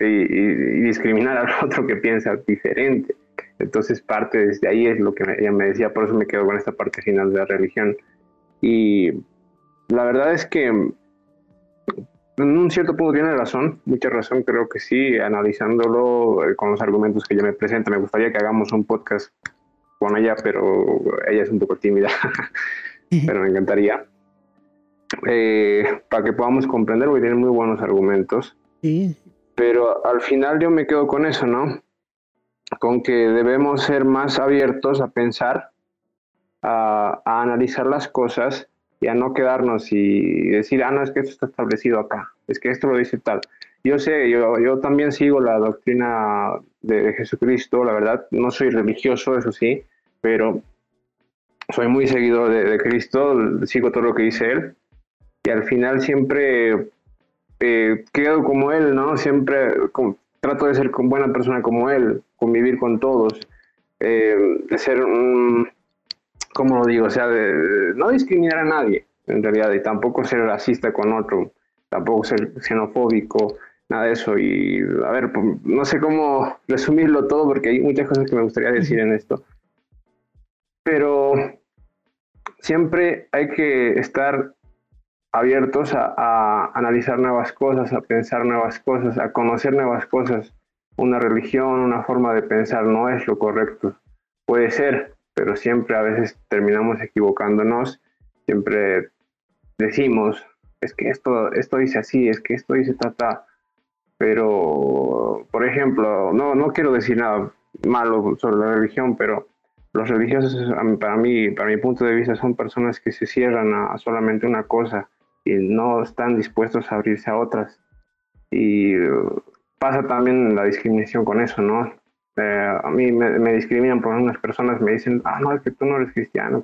y, discriminar al otro que piensa diferente. Entonces parte desde ahí es lo que ella me decía, por eso me quedo con esta parte final de la religión. Y la verdad es que en un cierto punto tiene razón, mucha razón, creo que sí, analizándolo eh, con los argumentos que ella me presenta. Me gustaría que hagamos un podcast con ella, pero ella es un poco tímida, pero me encantaría. Eh, para que podamos comprender, porque tiene muy buenos argumentos. Sí. Pero al final yo me quedo con eso, ¿no? Con que debemos ser más abiertos a pensar, a, analizar las cosas y a no quedarnos y decir, ah, no, es que esto está establecido acá, es que esto lo dice tal. Yo sé, yo, yo también sigo la doctrina de, Jesucristo, la verdad, no soy religioso, eso sí, pero soy muy seguidor de, de Cristo, sigo todo lo que dice Él, y al final siempre eh, quedo como él, ¿no? Siempre trato de ser con buena persona como él, convivir con todos, eh, de ser, un, ¿cómo lo digo? O sea, de, no discriminar a nadie, en realidad, y tampoco ser racista con otro, tampoco ser xenofóbico, nada de eso. Y a ver, pues, no sé cómo resumirlo todo porque hay muchas cosas que me gustaría decir en esto. Pero siempre hay que estar abiertos a, analizar nuevas cosas, a pensar nuevas cosas, a conocer nuevas cosas. Una religión, una forma de pensar no es lo correcto. Puede ser, pero siempre a veces terminamos equivocándonos, siempre decimos, es que esto, esto dice así, es que esto dice tata, pero, por ejemplo, no, no quiero decir nada malo sobre la religión, pero los religiosos, para mí, para mi punto de vista, son personas que se cierran a solamente una cosa y no están dispuestos a abrirse a otras. Y pasa también la discriminación con eso, ¿no? Eh, a mí me, discriminan por unas personas, me dicen, ah, no, es que tú no eres cristiano,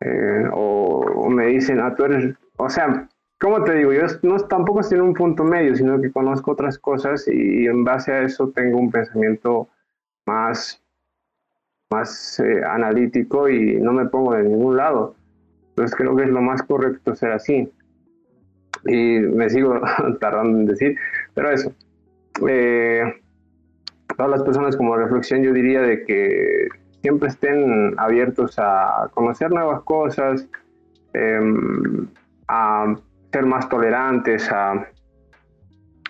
eh, o, me dicen, ah, tú eres, o sea, ¿cómo te digo? Yo no, tampoco estoy en un punto medio, sino que conozco otras cosas y, en base a eso tengo un pensamiento más, más eh, analítico y no me pongo de ningún lado. Entonces creo que es lo más correcto ser así. Y me sigo tardando en decir, pero eso. Eh, todas las personas como reflexión yo diría de que siempre estén abiertos a conocer nuevas cosas, em, a ser más tolerantes, a,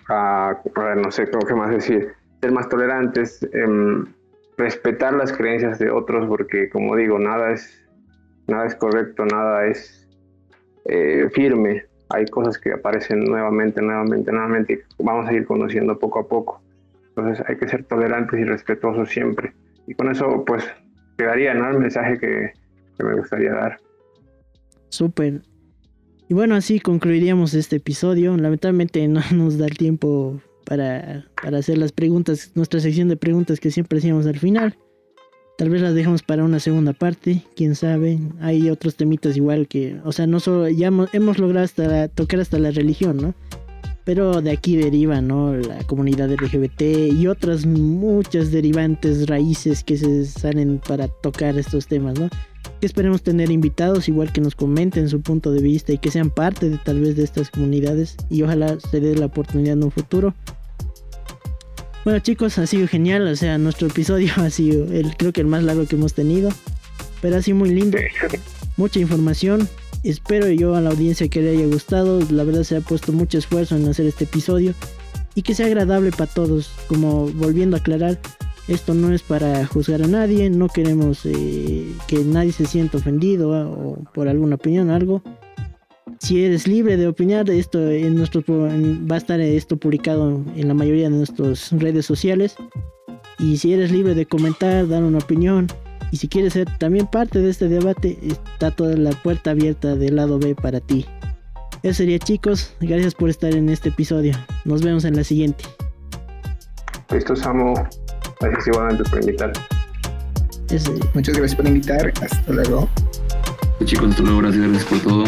no sé qué más decir, ser más tolerantes, em, respetar las creencias de otros, porque como digo, nada es nada es correcto, nada es eh, firme. Hay cosas que aparecen nuevamente, nuevamente, nuevamente y vamos a ir conociendo poco a poco. Entonces hay que ser tolerantes y respetuosos siempre. Y con eso pues quedaría ¿no? el mensaje que, me gustaría dar. Súper. Y bueno, así concluiríamos este episodio. Lamentablemente no nos da el tiempo para, para hacer las preguntas, nuestra sección de preguntas que siempre hacíamos al final. Tal vez las dejamos para una segunda parte, quién sabe. Hay otros temitas igual que, o sea, no solo ya hemos, logrado hasta tocar hasta la religión, ¿no? Pero de aquí deriva, ¿no? La comunidad LGBT y otras muchas derivantes raíces que se salen para tocar estos temas, ¿no? Que esperemos tener invitados igual que nos comenten su punto de vista y que sean parte de tal vez de estas comunidades y ojalá se dé la oportunidad en un futuro. Bueno chicos, ha sido genial, o sea, nuestro episodio ha sido el, creo que el más largo que hemos tenido, pero ha sido muy lindo, mucha información, espero yo a la audiencia que le haya gustado, la verdad se ha puesto mucho esfuerzo en hacer este episodio y que sea agradable para todos, como volviendo a aclarar, esto no es para juzgar a nadie, no queremos eh, que nadie se sienta ofendido o por alguna opinión o algo, si eres libre de opinar, esto en nuestro va a estar esto publicado en la mayoría de nuestras redes sociales. Y si eres libre de comentar, dar una opinión, y si quieres ser también parte de este debate, está toda la puerta abierta del lado B para ti. Eso sería chicos, gracias por estar en este episodio. Nos vemos en la siguiente. Listo, Samu. Gracias igualmente por invitar. Muchas gracias por invitar. Hasta luego. Chicos, hasta luego. Gracias por todo.